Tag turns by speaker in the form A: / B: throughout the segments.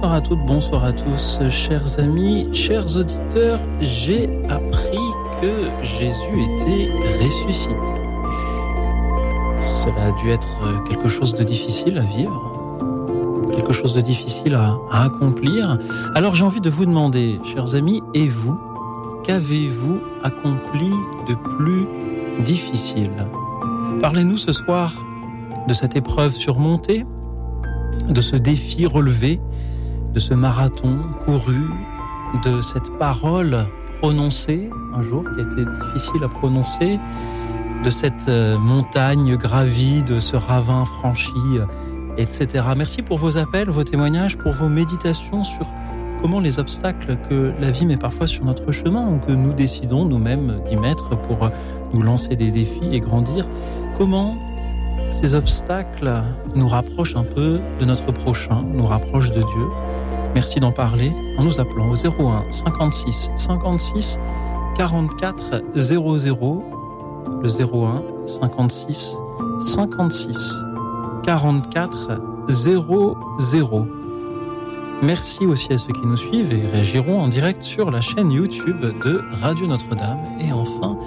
A: Bonsoir à toutes, bonsoir à tous, chers amis, chers auditeurs. J'ai appris que Jésus était ressuscité. Cela a dû être quelque chose de difficile à vivre quelque chose de difficile à, accomplir. Alors j'ai envie de vous demander, chers amis, et vous, qu'avez-vous accompli de plus difficile? Parlez-nous ce soir de cette épreuve surmontée, de ce défi relevé, de ce marathon couru, de cette parole prononcée un jour qui a été difficile à prononcer, de cette euh, montagne gravie, de ce ravin franchi etc. Merci pour vos appels, vos témoignages, pour vos méditations sur comment les obstacles que la vie met parfois sur notre chemin ou que nous décidons nous-mêmes d'y mettre pour nous lancer des défis et grandir, comment ces obstacles nous rapprochent un peu de notre prochain, nous rapprochent de Dieu? Merci d'en parler en nous appelant au 01 56 56 44 00 le 01 56 56 44 00. Merci aussi à ceux qui nous suivent et réagiront en direct sur la chaîne YouTube de Radio Notre-Dame. Et enfin,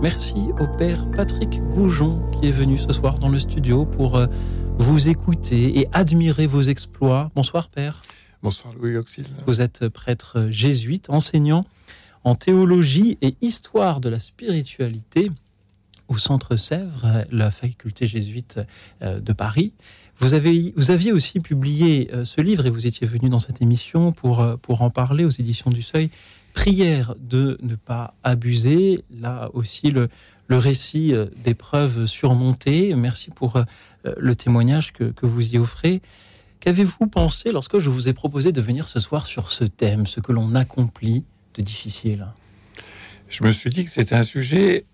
A: merci au Père Patrick Goujon qui est venu ce soir dans le studio pour euh, vous écouter et admirer vos exploits. Bonsoir Père.
B: Bonsoir Louis Auxil.
A: Vous êtes prêtre jésuite, enseignant en théologie et histoire de la spiritualité au Centre Sèvres, la faculté jésuite euh, de Paris. Vous, avez, vous aviez aussi publié euh, ce livre et vous étiez venu dans cette émission pour, euh, pour en parler aux éditions du Seuil. Prière de ne pas abuser. Là aussi, le, le récit d'épreuves surmontées. Merci pour le témoignage que, que vous y offrez. Qu'avez-vous pensé lorsque je vous ai proposé de venir ce soir sur ce thème, ce que l'on accomplit de difficile?
B: Je me suis dit que c'était un sujet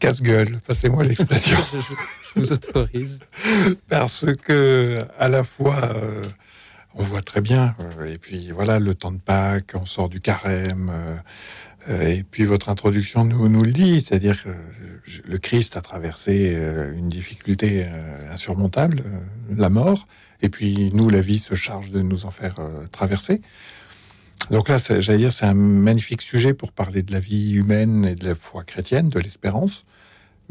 B: casse-gueule, passez-moi l'expression.
A: je vous autorise.
B: Parce que, à la fois, euh, on voit très bien, euh, et puis voilà, le temps de Pâques, on sort du carême, euh, et puis votre introduction nous, le dit, c'est-à-dire que le Christ a traversé une difficulté insurmontable, la mort, et puis nous, la vie se charge de nous en faire traverser. Donc là, j'allais dire, c'est un magnifique sujet pour parler de la vie humaine et de la foi chrétienne, de l'espérance.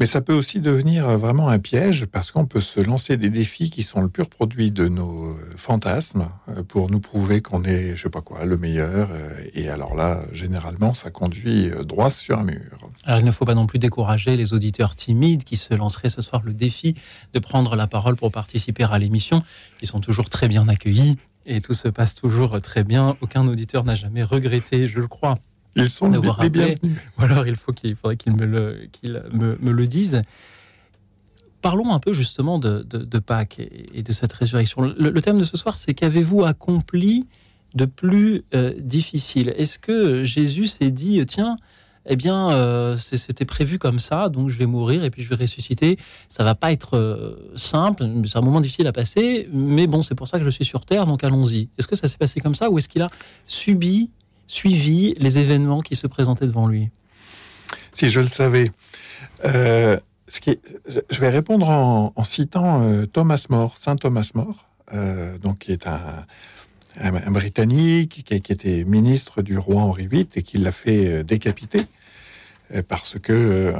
B: Mais ça peut aussi devenir vraiment un piège parce qu'on peut se lancer des défis qui sont le pur produit de nos fantasmes euh, pour nous prouver qu'on est, je sais pas quoi, le meilleur. Euh, et alors là, généralement, ça conduit euh, droit sur un mur.
A: Alors il ne faut pas non plus décourager les auditeurs timides qui se lanceraient ce soir le défi de prendre la parole pour participer à l'émission. Ils sont toujours très bien accueillis et tout se passe toujours très bien. Aucun auditeur n'a jamais regretté, je le crois,
B: ils sont les bienvenus.
A: Ou alors il, faut qu'il faudrait qu'ils me, le, me, le disent. Parlons un peu justement de, Pâques et, de cette résurrection. Le, thème de ce soir, c'est qu'avez-vous accompli de plus euh, difficile? Est-ce que Jésus s'est dit, tiens, eh bien, euh, c'était prévu comme ça, donc je vais mourir et puis je vais ressusciter. Ça va pas être euh, simple, c'est un moment difficile à passer, mais bon, c'est pour ça que je suis sur Terre, donc allons-y. Est-ce que ça s'est passé comme ça ou est-ce qu'il a subi, suivi les événements qui se présentaient devant lui
B: Si je le savais. Euh, ce qui je vais répondre en, citant Thomas More, Saint Thomas More, donc qui est un, un, Britannique qui, qui, était ministre du roi Henri VIII et qui l'a fait décapiter. Euh, parce que euh,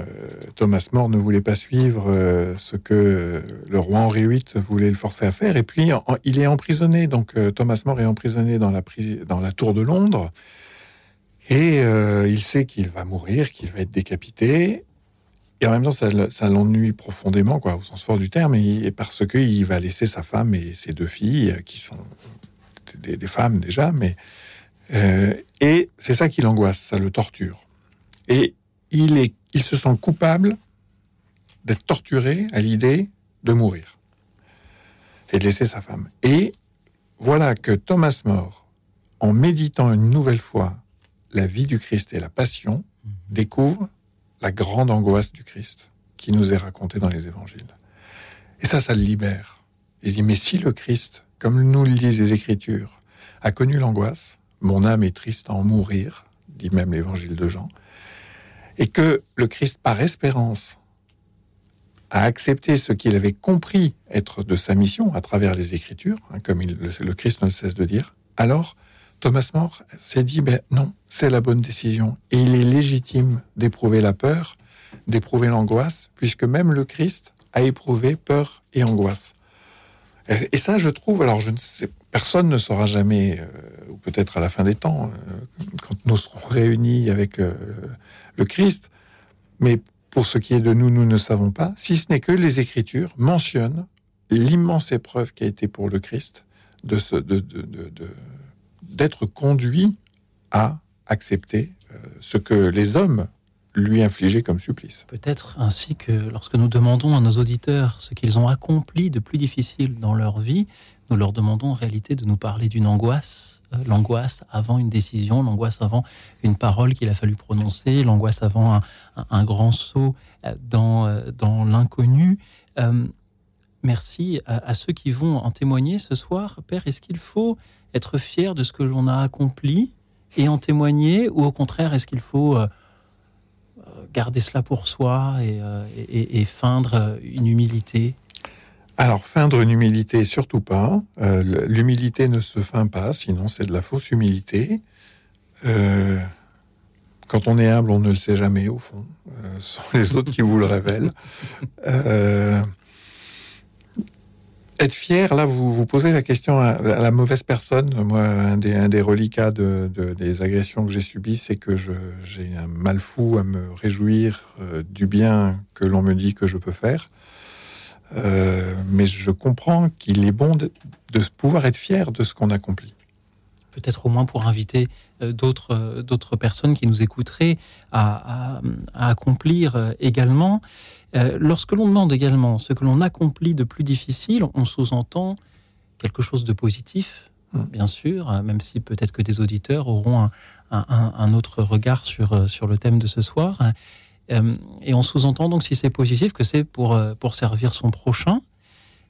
B: Thomas More ne voulait pas suivre euh, ce que le roi Henri VIII voulait le forcer à faire. Et puis, il est emprisonné. Donc, Thomas More est emprisonné dans la, tour de Londres. Et il sait qu'il va mourir, qu'il va être décapité. Et en même temps, ça, l'ennuie profondément, quoi, au sens fort du terme, et, parce qu'il va laisser sa femme et ses deux filles, qui sont des, des femmes déjà, mais et c'est ça qui l'angoisse, ça le torture. Et il, est, il se sent coupable d'être torturé à l'idée de mourir et de laisser sa femme. Et voilà que Thomas More en méditant une nouvelle fois la vie du Christ et la passion, découvre la grande angoisse du Christ qui nous est racontée dans les évangiles. Et ça, ça le libère. Il dit, mais si le Christ, comme nous le disent les Écritures, a connu l'angoisse, mon âme est triste à en mourir, dit même l'évangile de Jean, et que le Christ, par espérance, a accepté ce qu'il avait compris être de sa mission à travers les Écritures, hein, comme le, Christ ne cesse de dire, alors Thomas More s'est dit, ben non, c'est la bonne décision. Et il est légitime d'éprouver la peur, d'éprouver l'angoisse, puisque même le Christ a éprouvé peur et angoisse. Et ça, je trouve, alors je ne sais, personne ne saura jamais, euh, ou peut-être à la fin des temps, euh, quand nous serons réunis avec euh, le Christ, mais pour ce qui est de nous, nous ne savons pas, si ce n'est que les Écritures mentionnent l'immense épreuve qui a été pour le Christ de, ce, d'être conduit à accepter ce que les hommes lui infligeaient comme supplice.
A: Peut-être ainsi que lorsque nous demandons à nos auditeurs ce qu'ils ont accompli de plus difficile dans leur vie, nous leur demandons en réalité de nous parler d'une angoisse, euh, l'angoisse avant une décision, l'angoisse avant une parole qu'il a fallu prononcer, l'angoisse avant un, grand saut euh, dans, euh, dans l'inconnu. merci à, ceux qui vont en témoigner ce soir. Père, est-ce qu'il faut être fier de ce que l'on a accompli et en témoigner, ou au contraire, est-ce qu'il faut garder cela pour soi et feindre une humilité?
B: Alors, feindre une humilité, surtout pas. Euh, l'humilité ne se feint pas, sinon c'est de la fausse humilité. Euh, quand on est humble, on ne le sait jamais, au fond. Euh, ce sont les autres qui vous le révèlent. être fier, là, vous vous posez la question à, la mauvaise personne. Moi, un des, un des reliquats de, des agressions que j'ai subies, c'est que j'ai un mal fou à me réjouir du bien que l'on me dit que je peux faire. Euh, mais je comprends qu'il est bon de, pouvoir être fier de ce qu'on accomplit.
A: Peut-être au moins pour inviter euh, d'autres euh, d'autres personnes qui nous écouteraient à, accomplir également. lorsque l'on demande également ce que l'on accomplit de plus difficile, on sous-entend quelque chose de positif, hum. bien sûr, même si peut-être que des auditeurs auront un, un, autre regard sur, sur le thème de ce soir. Euh, et on sous-entend donc, si c'est positif, que c'est pour, euh, pour servir son prochain.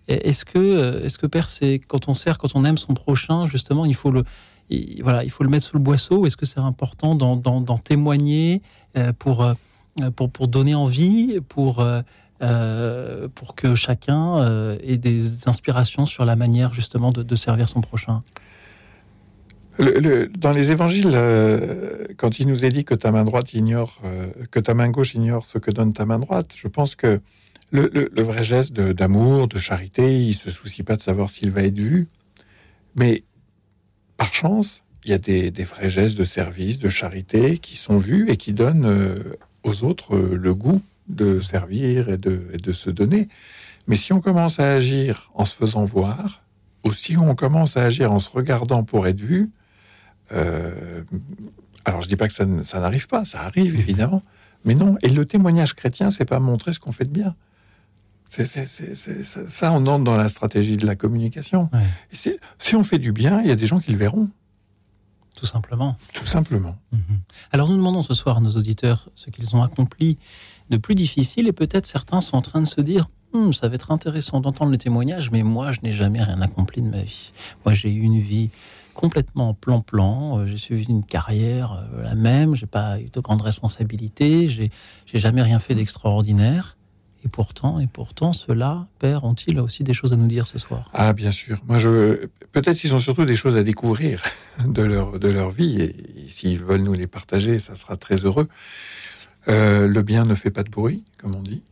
A: Est-ce que, euh, est-ce que Père, c'est quand on sert, quand on aime son prochain, justement, il faut le, voilà, il faut le mettre sous le boisseau Est-ce que c'est important d'en témoigner pour, pour, pour donner envie, pour, pour que chacun ait des inspirations sur la manière, justement, de servir son prochain?
B: Dans les évangiles, euh, quand il nous est dit que ta main droite ignore, euh, que ta main gauche ignore ce que donne ta main droite, je pense que le, vrai geste d'amour, de, charité, il se soucie pas de savoir s'il va être vu, mais par chance, il y a des, vrais gestes de service, de charité qui sont vus et qui donnent euh, aux autres le goût de servir et de se donner. Mais si on commence à agir en se faisant voir, ou si on commence à agir en se regardant pour être vu, euh, alors je dis pas que ça, n'arrive pas, ça arrive évidemment, mais non. Et le témoignage chrétien, c'est pas montrer ce qu'on fait de bien. C'est, ça, on entre dans la stratégie de la communication. si on fait du bien, il y a des gens qui le verront.
A: Tout simplement.
B: Tout simplement. Mhm.
A: Alors nous demandons ce soir à nos auditeurs ce qu'ils ont accompli de plus difficile et peut-être certains sont en train de se dire hum, ça va être intéressant d'entendre le témoignage, mais moi je n'ai jamais rien accompli de ma vie. Moi j'ai eu une vie complètement plan-plan. Euh, j'ai suivi une carrière euh, la même, j'ai pas eu de grandes responsabilités, j'ai, jamais rien fait d'extraordinaire. Et pourtant, et pourtant, ceux-là, Père, ont-ils aussi des choses à nous dire ce soir?
B: Ah, bien sûr. Moi, je peut-être qu'ils ont surtout des choses à découvrir de leur de leur vie, et, s'ils veulent nous les partager, ça sera très heureux. Euh, le bien ne fait pas de bruit, comme on dit.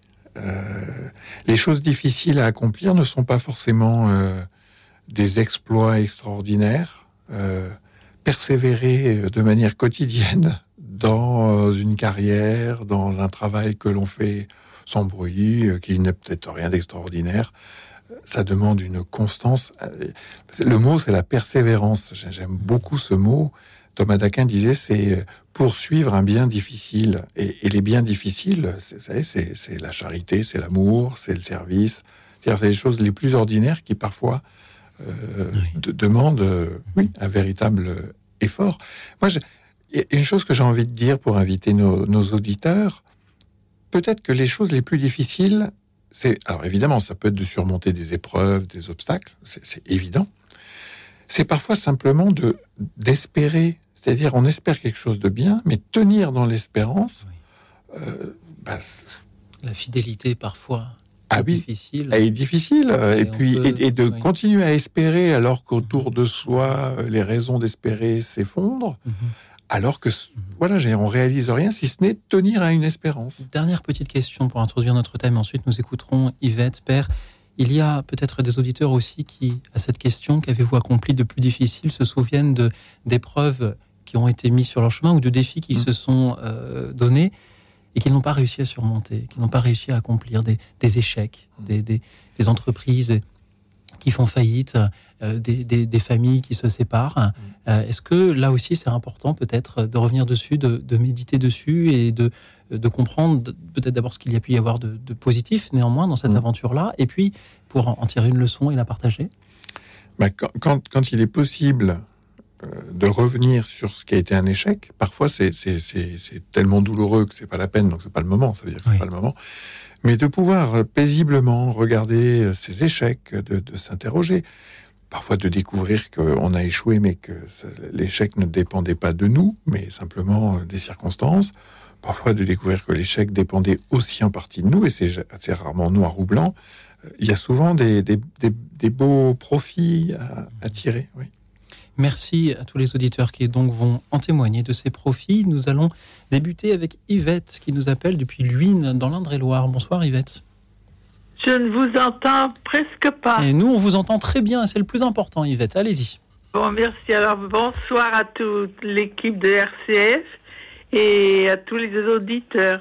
B: les choses difficiles à accomplir ne sont pas forcément des exploits extraordinaires. Euh, persévérer de manière quotidienne dans une carrière, dans un travail que l'on fait sans bruit, euh, qui n'est peut-être rien d'extraordinaire, ça demande une constance. Le mot, c'est la persévérance. J'aime beaucoup ce mot. Thomas d'Aquin disait, c'est poursuivre un bien difficile. Et, les biens difficiles, c'est la charité, c'est l'amour, c'est le service. C'est les choses les plus ordinaires qui parfois euh, de, demande euh, oui, un véritable est fort. Moi, une chose que j'ai envie de dire pour inviter nos, nos auditeurs, peut-être que les choses les plus difficiles, c'est alors évidemment, ça peut être de surmonter des épreuves, des obstacles, c'est évident. C'est parfois simplement de d'espérer, c'est-à-dire on espère quelque chose de bien, mais tenir dans l'espérance.
A: Euh, bah, la fidélité parfois.
B: Ah oui, difficile. Elle est difficile. Et, puis, et, de continuer à espérer alors qu'autour de soi, euh, les raisons d'espérer s'effondrent. Mhm. Alors que, mhm. voilà, on réalise rien si ce n'est tenir à une espérance.
A: Dernière petite question pour introduire notre thème. Ensuite, nous écouterons Yvette, Père. Il y a peut-être des auditeurs aussi qui, à cette question, qu'avez-vous accompli de plus difficile, se souviennent d'épreuves qui ont été mises sur leur chemin ou de défis qu'ils mhm. se sont euh, donnés et qu'ils n'ont pas réussi à surmonter, qu'ils n'ont pas réussi à accomplir des, échecs, des, des, entreprises qui font faillite, euh, des, familles qui se séparent. Euh, est-ce que là aussi c'est important peut-être de revenir dessus, de, méditer dessus et de, de comprendre peut-être d'abord ce qu'il y a pu y avoir de, positif néanmoins dans cette mm. aventure-là, et puis pour en tirer une leçon et la partager?
B: Bah, quand, quand, il est possible de revenir sur ce qui a été un échec, parfois c'est tellement douloureux que c'est pas la peine, donc c'est pas le moment, ça veut dire que c'est pas le moment. Mais de pouvoir euh, paisiblement regarder euh, ces échecs, de, s'interroger, parfois de découvrir qu'on a échoué, mais que l'échec ne dépendait pas de nous, mais simplement des circonstances. Parfois de découvrir que l'échec dépendait aussi en partie de nous, et c'est assez rarement noir ou blanc. Il y a souvent des, beaux profits à, à tirer. Oui.
A: Merci à tous les auditeurs qui donc vont en témoigner de ces profits. Nous allons débuter avec Yvette qui nous appelle depuis Luynes dans l'Indre-et-Loire. Bonsoir Yvette.
C: Je ne vous entends presque pas.
A: Et nous, on vous entend très bien, c'est le plus important Yvette. Allez-y.
C: Bon, merci. Alors, bonsoir à toute l'équipe de RCF et à tous les auditeurs.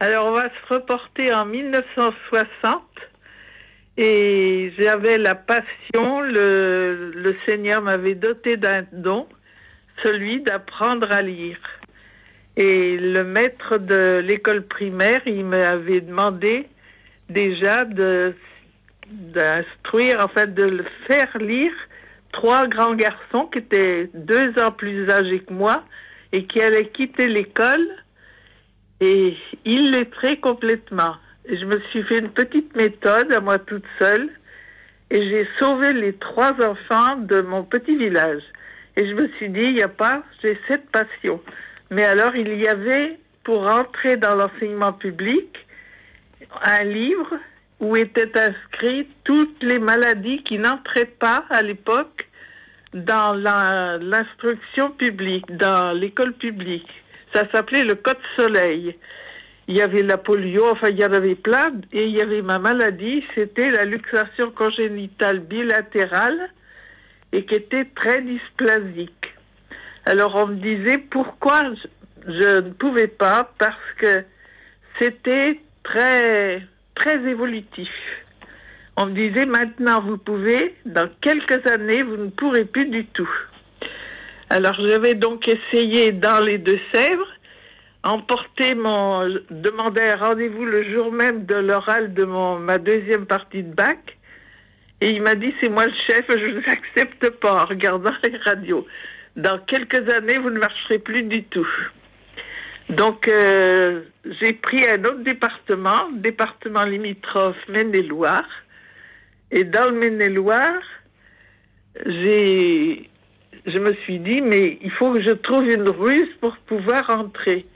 C: Alors, on va se reporter en 1960 et j'avais la passion, le, le Seigneur m'avait doté d'un don, celui d'apprendre à lire. Et le maître de l'école primaire, il m'avait demandé déjà de d'instruire, en fait, de le faire lire trois grands garçons qui étaient deux ans plus âgés que moi et qui allaient quitter l'école. Et il lettrait complètement je me suis fait une petite méthode à moi toute seule et j'ai sauvé les trois enfants de mon petit village. Et je me suis dit, il n'y a pas, j'ai cette passion. Mais alors, il y avait, pour entrer dans l'enseignement public, un livre où étaient inscrites toutes les maladies qui n'entraient pas à l'époque dans l'instruction publique, dans l'école publique. Ça s'appelait le Code Soleil il y avait la polio, enfin il y en avait plein, et il y avait ma maladie, c'était la luxation congénitale bilatérale et qui était très dysplasique. Alors on me disait pourquoi je, ne pouvais pas? Parce que c'était très très évolutif. On me disait maintenant vous pouvez, dans quelques années vous ne pourrez plus du tout. Alors j'avais donc essayé dans les Deux-Sèvres emporté mon, demandé un rendez-vous le jour même de l'oral de mon, ma deuxième partie de bac. Et il m'a dit, c'est moi le chef, je ne vous accepte pas en regardant les radios. Dans quelques années, vous ne marcherez plus du tout. Donc, euh, j'ai pris un autre département, département limitrophe Maine-et-Loire. Et dans le Maine-et-Loire, j'ai, je me suis dit, mais il faut que je trouve une ruse pour pouvoir entrer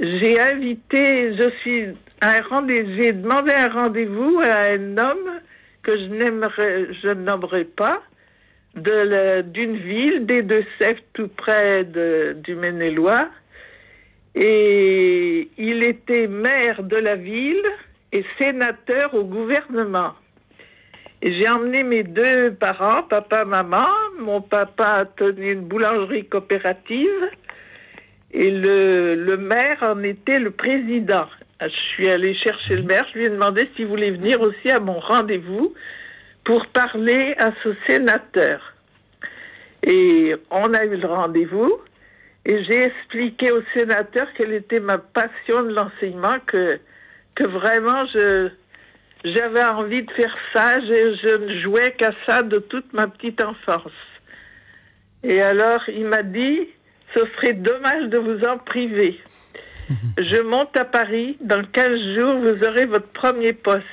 C: j'ai invité, je suis rendez j'ai demandé un rendez-vous à un homme que je n'aimerais, je nommerai pas, de d'une ville des Deux-Sèvres, tout près de, du Maine-et-Loire. Et il était maire de la ville et sénateur au gouvernement. J'ai emmené mes deux parents, papa, maman. Mon papa tenait une boulangerie coopérative et le, le maire en était le président. Je suis allée chercher le maire, je lui ai demandé s'il voulait venir aussi à mon rendez-vous pour parler à ce sénateur. Et on a eu le rendez-vous et j'ai expliqué au sénateur quelle était ma passion de l'enseignement, que, que vraiment je, j'avais envie de faire ça, je, je ne jouais qu'à ça de toute ma petite enfance. Et alors, il m'a dit, ce serait dommage de vous en priver. Je monte à Paris. Dans 15 jours, vous aurez votre premier poste.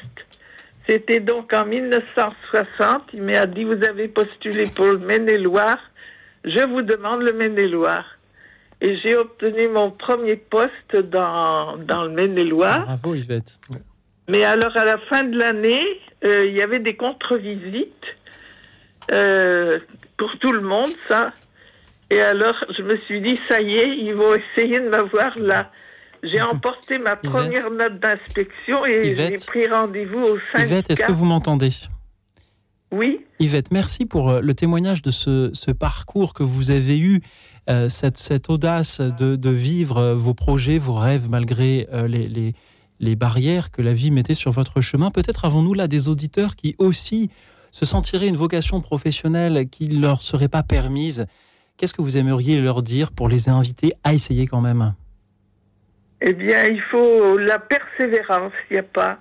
C: C'était donc en 1960. Il m'a dit, vous avez postulé pour le Maine-et-Loire. Je vous demande le Maine-et-Loire. Et j'ai obtenu mon premier poste dans, dans le Maine-et-Loire.
A: Bravo Yvette.
C: Mais alors, à la fin de l'année, euh, il y avait des contre-visites euh, pour tout le monde, ça. Et alors, je me suis dit, ça y est, ils vont essayer de m'avoir là. J'ai emporté ma première note d'inspection et j'ai pris rendez-vous au syndicat.
A: Yvette, est-ce que vous m'entendez?
C: Oui.
A: Yvette, merci pour euh, le témoignage de ce, ce parcours que vous avez eu, euh, cette, cette, audace de, de, vivre vos projets, vos rêves, malgré euh, les, les, les, barrières que la vie mettait sur votre chemin. Peut-être avons-nous là des auditeurs qui aussi se sentiraient une vocation professionnelle qui ne leur serait pas permise. Qu'est-ce que vous aimeriez leur dire pour les inviter à essayer quand même
C: Eh bien, il faut la persévérance, il n'y a pas.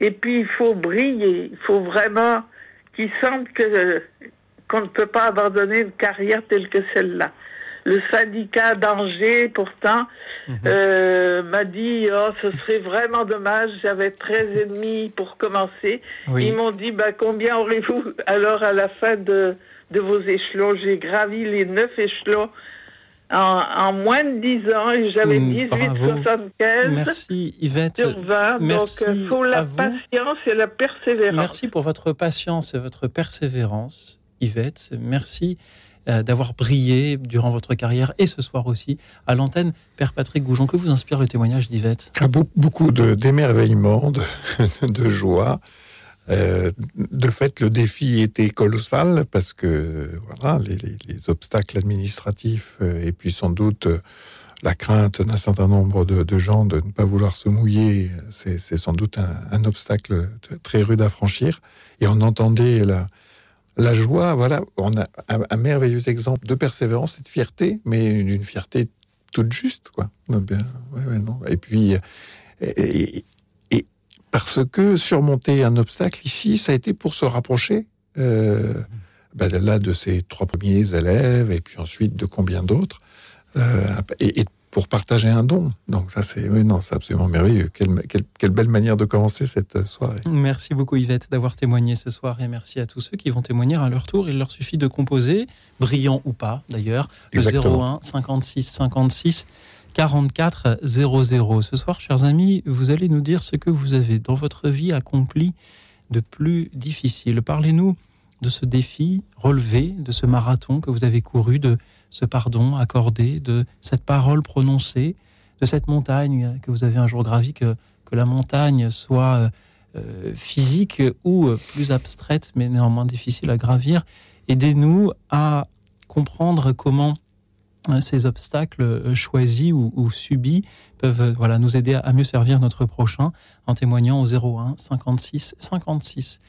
C: Et puis, il faut briller. Il faut vraiment qu'ils sentent que, qu'on ne peut pas abandonner une carrière telle que celle-là. Le syndicat d'Angers, pourtant, mmh. euh, m'a dit oh, ce serait vraiment dommage, j'avais 13 ennemis pour commencer. Oui. Ils m'ont dit bah, combien aurez-vous alors à la fin de, de vos échelons J'ai gravi les neuf échelons en, en, moins de 10 ans et j'avais mmh, 18,75
A: Merci Yvette.
C: sur 20.
A: Merci
C: Donc il faut la patience et la persévérance.
A: Merci pour votre patience et votre persévérance, Yvette. Merci euh, d'avoir brillé durant votre carrière et ce soir aussi à l'antenne. Père Patrick Goujon, que vous inspire le témoignage d'Yvette?
B: Ah, Beaucoup d'émerveillement, de, joie. Euh, de fait, le défi était colossal parce que voilà, les, les, les obstacles administratifs euh, et puis sans doute euh, la crainte d'un certain nombre de, gens de ne pas vouloir se mouiller, c'est sans doute un, obstacle très rude à franchir. Et on entendait la, la joie, voilà, on a un, merveilleux exemple de persévérance et de fierté, mais d'une fierté toute juste, quoi. Ouais, non. Et puis, parce que surmonter un obstacle ici, ça a été pour se rapprocher euh, ben là de ses trois premiers élèves, et puis ensuite de combien d'autres, euh, et, et pour partager un don. Donc ça, c'est oui, non, c'est absolument merveilleux. Quelle, quelle, quelle, belle manière de commencer cette soirée.
A: Merci beaucoup Yvette d'avoir témoigné ce soir et merci à tous ceux qui vont témoigner à leur tour. Il leur suffit de composer, brillant ou pas d'ailleurs, le 01 56 56 44 00. Ce soir, chers amis, vous allez nous dire ce que vous avez dans votre vie accompli de plus difficile. Parlez-nous de ce défi relevé, de ce marathon que vous avez couru, de ce pardon accordé, de cette parole prononcée, de cette montagne que vous avez un jour gravie, que, que la montagne soit euh, physique ou plus abstraite, mais néanmoins difficile à gravir. Aidez-nous à comprendre comment ces obstacles choisis ou, ou subis peuvent voilà, nous aider à mieux servir notre prochain en témoignant au 01 56 56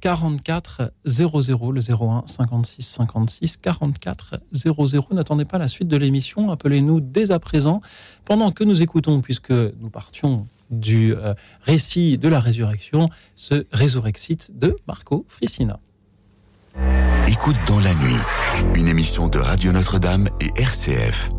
A: 44 00, le 01 56 56 44 00. N'attendez pas la suite de l'émission, appelez-nous dès à présent pendant que nous écoutons, puisque nous partions du euh, récit de la résurrection, ce Résurrexite de Marco Frissina.
D: Écoute dans la nuit, une émission de Radio Notre-Dame et RCF.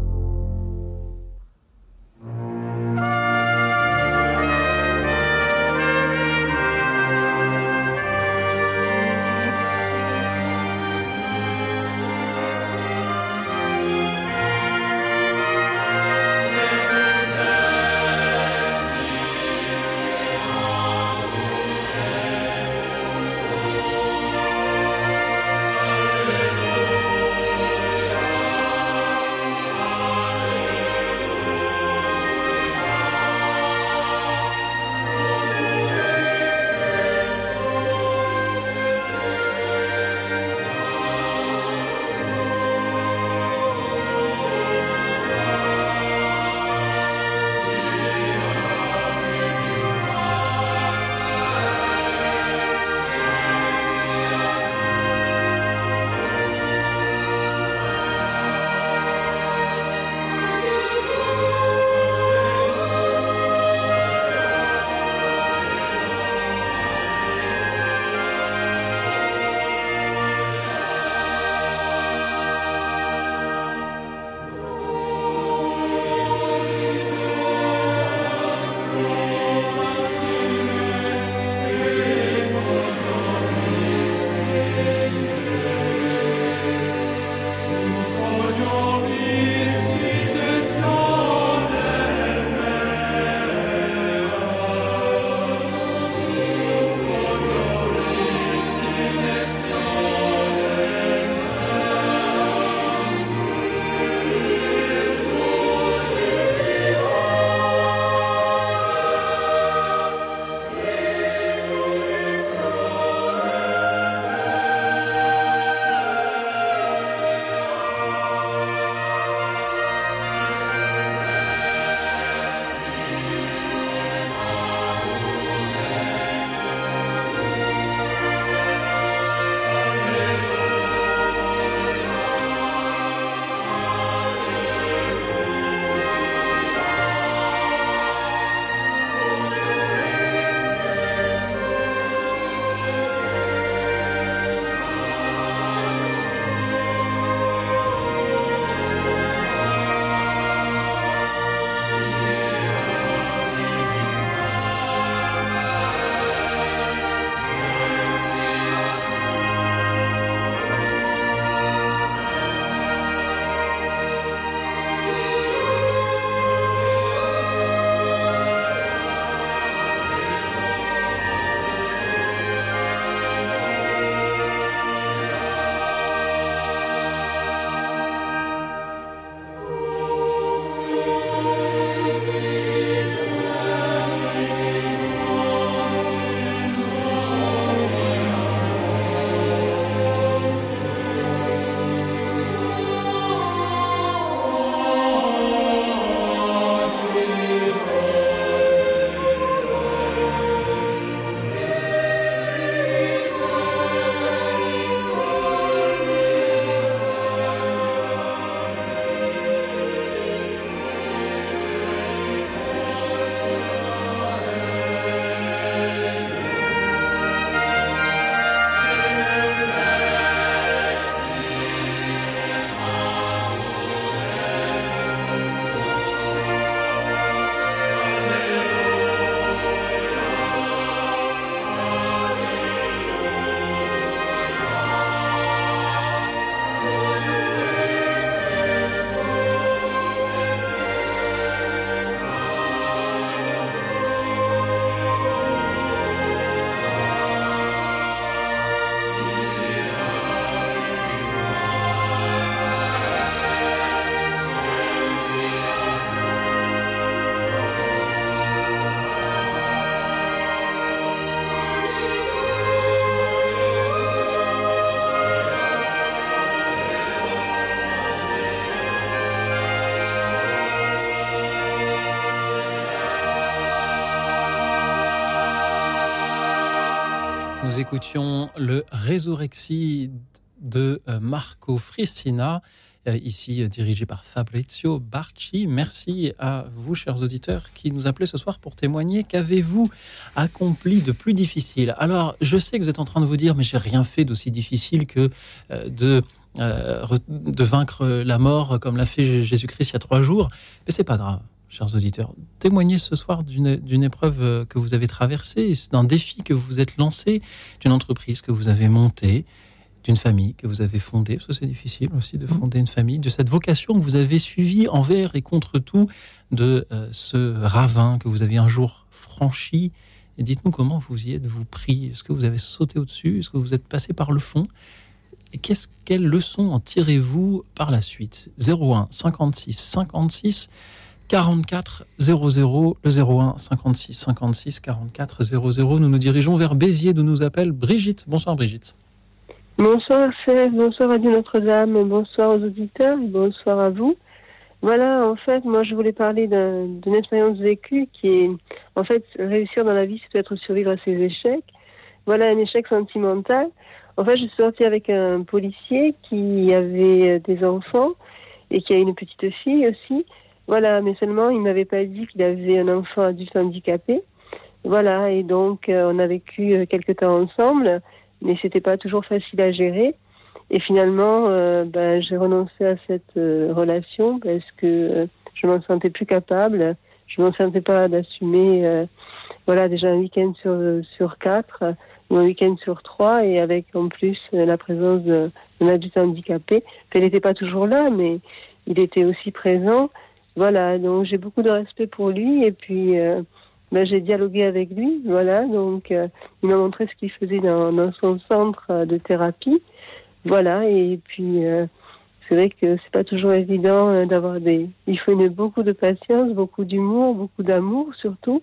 A: Écoutions le Résurrexie de euh, Marco Frisina, euh, ici euh, dirigé par Fabrizio Barci. Merci à vous, chers auditeurs, qui nous appelez ce soir pour témoigner. Qu'avez-vous accompli de plus difficile? Alors, je sais que vous êtes en train de vous dire, mais j'ai rien fait d'aussi difficile que de de vaincre la mort comme l'a fait Jésus-Christ il y a trois jours. Mais c'est pas grave chers auditeurs. Témoignez ce soir d'une épreuve euh, que vous avez traversée, d'un défi que vous vous êtes lancé, d'une entreprise que vous avez montée, d'une famille que vous avez fondée, parce que c'est difficile aussi de fonder une famille, de cette vocation que vous avez suivie envers et contre tout, de euh, ce ravin que vous avez un jour franchi. Et dites-nous comment vous y êtes-vous pris? Est-ce que vous avez sauté au-dessus? Est-ce que vous êtes passé par le fond? Et qu'est-ce, quelle leçon en tirez-vous par la suite? 01 56 56 44 00, le 01 56 56 44 00. Nous nous dirigeons vers Béziers, d'où nous appelle Brigitte. Bonsoir Brigitte.
E: Bonsoir Fred, bonsoir Dieu Notre-Dame, bonsoir aux auditeurs, bonsoir à vous. Voilà, en fait, moi je voulais parler d'une expérience vécue qui est, en fait, réussir dans la vie, c'est peut-être survivre à ses échecs. Voilà un échec sentimental. En fait, je suis sortie avec un policier qui avait des enfants et qui a une petite fille aussi. Voilà, mais seulement il m'avait pas dit qu'il avait un enfant adulte handicapé. Voilà, et donc euh, on a vécu euh, quelques temps ensemble, mais c'était pas toujours facile à gérer. Et finalement, euh, ben, j'ai renoncé à cette relation parce que je m'en sentais plus capable. Je m'en sentais pas d'assumer, voilà, déjà un week-end sur sur quatre ou un week-end sur trois, et avec en plus la présence d'un adulte handicapé. Elle n'était pas toujours là, mais il était aussi présent. Voilà, donc j'ai beaucoup de respect pour lui et puis euh, ben, j'ai dialogué avec lui. Voilà, donc euh, il m'a montré ce qu'il faisait dans, son centre euh, de thérapie. Voilà, et puis c'est vrai que c'est pas toujours évident d'avoir des. Il faut beaucoup de patience, beaucoup d'humour, beaucoup d'amour surtout.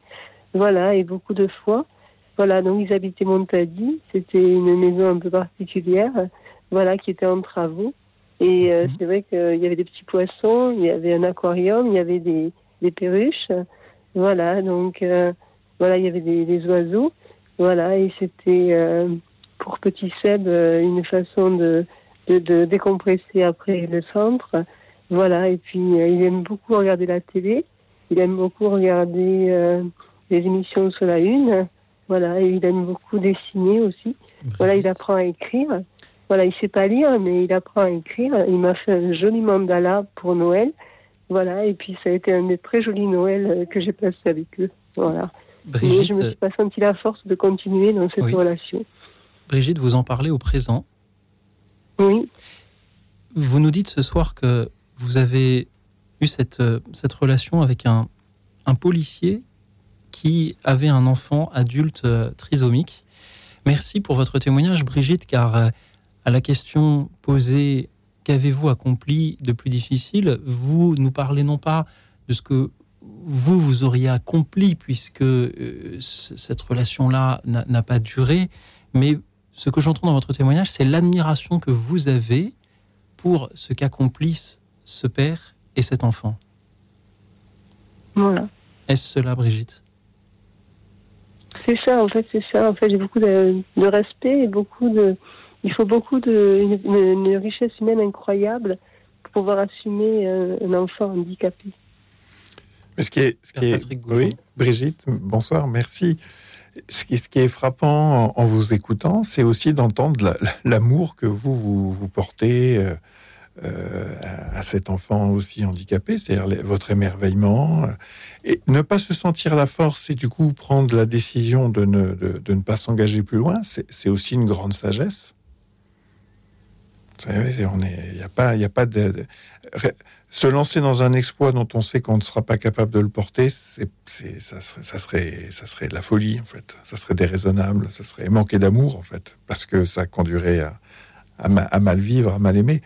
E: Voilà, et beaucoup de foi. Voilà, donc ils habitaient Montadi. C'était une maison un peu particulière. Voilà, qui était en travaux. Et euh, mhm. c'est vrai qu'il y avait des petits poissons, il y avait un aquarium, il y avait des, des perruches. Voilà, donc euh, voilà, il y avait des, des, oiseaux. Voilà, et c'était euh, pour Petit Seb une façon de, de, de, décompresser après le centre. Voilà, et puis il aime beaucoup regarder la télé. Il aime beaucoup regarder les émissions sur la Une. Voilà, et il aime beaucoup dessiner aussi. Voilà, il apprend à écrire. Voilà, il sait pas lire, mais il apprend à écrire. Il m'a fait un joli mandala pour Noël. Voilà, et puis ça a été un des très jolis Noëls euh, que j'ai passé avec eux. Voilà. Brigitte, mais je me suis pas senti la force de continuer dans cette relation.
A: Brigitte, vous en parlez au présent.
E: Oui.
A: Vous nous dites ce soir que vous avez eu cette, euh, cette relation avec un, un policier qui avait un enfant adulte euh, trisomique. Merci pour votre témoignage, Brigitte, car à la question posée qu'avez-vous accompli de plus difficile, vous nous parlez non pas de ce que vous, vous auriez accompli puisque euh, cette relation-là n'a pas duré, mais ce que j'entends dans votre témoignage, c'est l'admiration que vous avez pour ce qu'accomplissent ce père et cet enfant.
E: Voilà.
A: Est-ce cela, Brigitte?
E: C'est ça, en fait, c'est ça. En fait, j'ai beaucoup de, respect et beaucoup de, il faut beaucoup de une, richesse humaine incroyable pour pouvoir assumer euh, un, enfant handicapé.
B: Mais ce qui est, ce qui est oui, Brigitte, bonsoir, merci. Ce qui, ce qui est frappant en, vous écoutant, c'est aussi d'entendre l'amour que vous, vous, portez euh, euh, à, cet enfant aussi handicapé, c'est-à-dire votre émerveillement, et ne pas se sentir la force et du coup prendre la décision de ne, de, de ne pas s'engager plus loin, c'est aussi une grande sagesse. Il n'y a pas, il a pas de, se lancer dans un exploit dont on sait qu'on ne sera pas capable de le porter, c'est, ça, ça, serait, ça serait de la folie en fait. Ça serait déraisonnable, ça serait manquer d'amour en fait, parce que ça conduirait à, à, mal vivre, à mal aimer.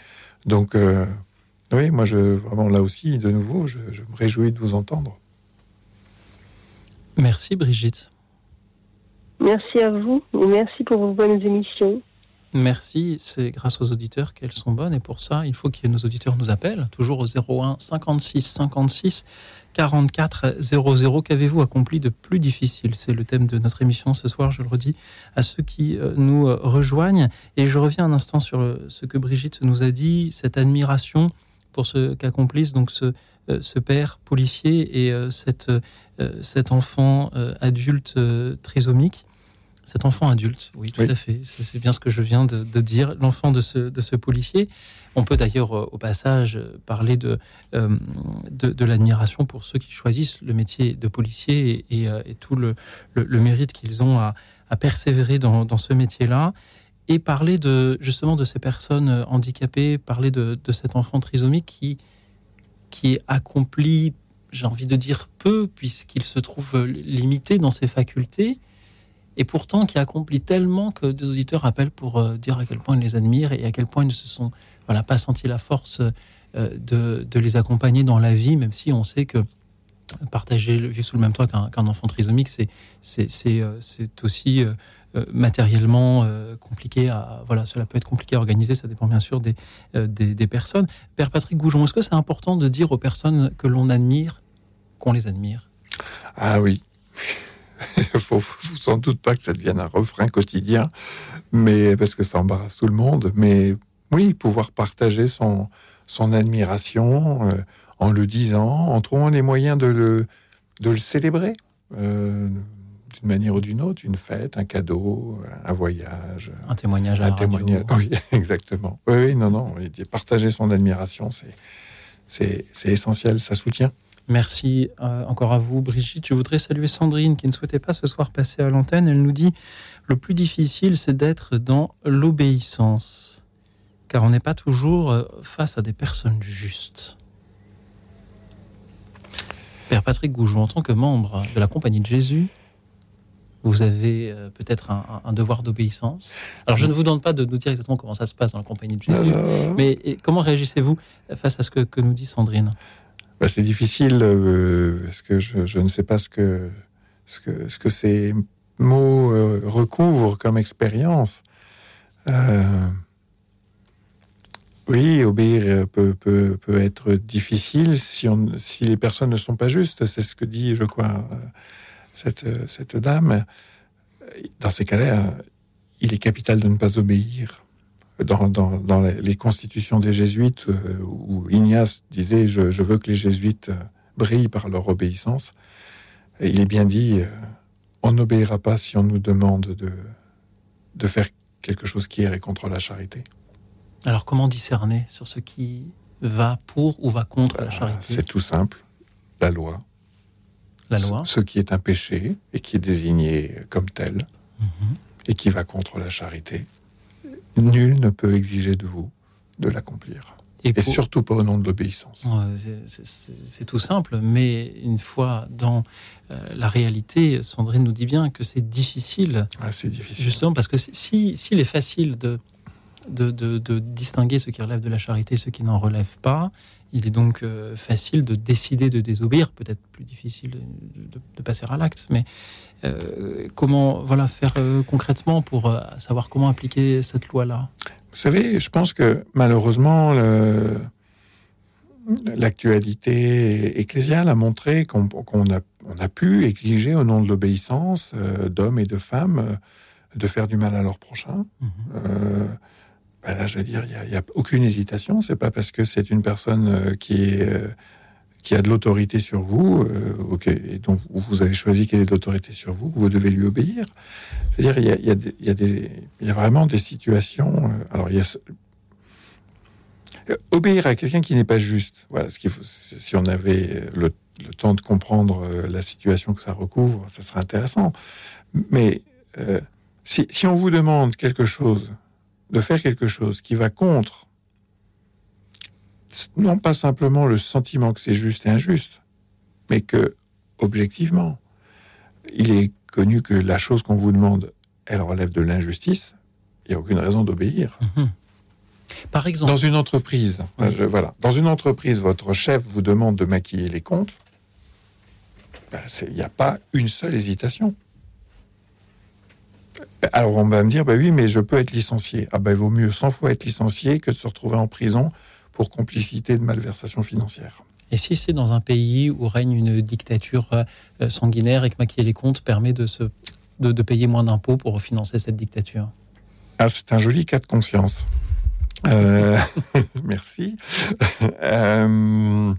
B: Donc, euh, oui, moi, je, vraiment là aussi, de nouveau, je, je me réjouis de vous entendre.
A: Merci Brigitte.
E: Merci à vous et merci pour vos bonnes émissions.
A: Merci, c'est grâce aux auditeurs qu'elles sont bonnes et pour ça, il faut que nos auditeurs nous appellent, toujours au 01 56 56 44 00. Qu'avez-vous accompli de plus difficile? C'est le thème de notre émission ce soir, je le redis à ceux qui euh, nous euh, rejoignent. Et je reviens un instant sur ce que Brigitte nous a dit, cette admiration pour ce qu'accomplissent donc ce, euh, ce père policier et cette, cet enfant adulte trisomique. Cet enfant adulte, oui, tout à fait. C'est bien ce que je viens de, dire. L'enfant de ce, de ce policier. On peut d'ailleurs, euh, au passage, parler de, euh, de, l'admiration pour ceux qui choisissent le métier de policier et, euh, tout le, le, mérite qu'ils ont à, à, persévérer dans, dans ce métier-là. Et parler de, justement de ces personnes handicapées, parler de, de cet enfant trisomique qui, qui accomplit, j'ai envie de dire peu, puisqu'il se trouve limité dans ses facultés et pourtant qui accomplit tellement que des auditeurs appellent pour dire à quel point ils les admirent et à quel point ils se sont n'a pas senti la force euh, de, les accompagner dans la vie, même si on sait que partager le vivre sous le même toit qu'un enfant trisomique, c'est euh, aussi euh, matériellement compliqué à voilà cela peut être compliqué à organiser ça dépend bien sûr des, personnes. Père Patrick Goujon est-ce que c'est important de dire aux personnes que l'on admire qu'on les admire?
B: Ah oui faut, faut sans doute pas que ça devienne un refrain quotidien mais parce que ça embarrasse tout le monde mais oui, pouvoir partager son, son admiration euh, en le disant, en trouvant les moyens de le, de le célébrer euh, d'une manière ou d'une autre, une fête, un cadeau, un voyage.
A: Un témoignage à un témoignage.
B: Oui, exactement. Oui, non, non. Partager son admiration, c'est, c'est, essentiel, ça soutient.
A: Merci euh, encore à vous, Brigitte. Je voudrais saluer Sandrine qui ne souhaitait pas ce soir passer à l'antenne. Elle nous dit le plus difficile, c'est d'être dans l'obéissance car on n'est pas toujours euh, face à des personnes justes. Père Patrick Goujon, en tant que membre de la Compagnie de Jésus, vous avez euh, peut-être un, devoir d'obéissance. Alors, je ne vous demande pas de nous dire exactement comment ça se passe dans la Compagnie de Jésus, mais comment réagissez-vous face à ce que, nous dit Sandrine?
B: Bah, C'est difficile euh, parce que je, ne sais pas ce que, ce que, ce que ces mots recouvrent comme expérience. Oui, obéir euh, peut, peut, peut, être difficile si, on, si les personnes ne sont pas justes. C'est ce que dit, je crois, euh, cette, euh, cette dame. Dans ces cas-là, il est capital de ne pas obéir. Dans, dans, dans les constitutions des jésuites, où Ignace disait je, je, veux que les jésuites brillent par leur obéissance, il est bien dit on n'obéira pas si on nous demande de, de faire quelque chose qui irait contre la charité.
A: Alors comment discerner sur ce qui va pour ou va contre la charité?
B: C'est tout simple, la loi.
A: La loi.
B: Ce, qui est un péché et qui est désigné comme tel mhm. et qui va contre la charité, nul ne peut exiger de vous de l'accomplir. Et, surtout pas au nom de l'obéissance.
A: C'est tout simple, mais une fois dans euh, la réalité, Sandrine nous dit bien que c'est difficile.
B: Ah, c'est difficile.
A: Justement, parce que s'il si, est facile de de, distinguer ce qui relève de la charité et ce qui n'en relève pas. Il est donc euh, facile de décider de désobéir, peut-être plus difficile de, passer à l'acte, mais euh, comment voilà faire euh, concrètement pour savoir comment appliquer cette loi-là?
B: Vous savez, je pense que malheureusement, l'actualité ecclésiale a montré qu'on a, on a, pu exiger au nom de l'obéissance d'hommes et de femmes de faire du mal à leur prochain. Mmh ben là, je veux dire, il n'y a, aucune hésitation. C'est pas parce que c'est une personne euh, qui est euh, qui a de l'autorité sur vous, euh, et donc vous avez choisi qu'elle ait de l'autorité sur vous, vous devez lui obéir. Je veux dire, il y a, y a, y vraiment des situations. Euh, alors, il y a obéir à quelqu'un qui n'est pas juste. Voilà, ce qu'il faut. Si on avait le, le, temps de comprendre la situation que ça recouvre, ça serait intéressant. Mais euh, si, si on vous demande quelque chose de faire quelque chose qui va contre, non pas simplement le sentiment que c'est juste et injuste, mais que, objectivement, il est connu que la chose qu'on vous demande, elle relève de l'injustice, il n'y a aucune raison d'obéir. Mhm.
A: Par exemple.
B: Dans une entreprise, voilà, dans une entreprise, votre chef vous demande de maquiller les comptes, ben, il n'y a pas une seule hésitation. Alors on va me dire, bah oui, mais je peux être licencié. Ah ben, il vaut mieux 100 fois être licencié que de se retrouver en prison pour complicité de malversation financière.
A: Et si c'est dans un pays où règne une dictature euh, sanguinaire et que maquiller les comptes permet de, se, de, de payer moins d'impôts pour financer cette dictature?
B: Ah, C'est un joli cas de conscience. Euh, merci. Euh,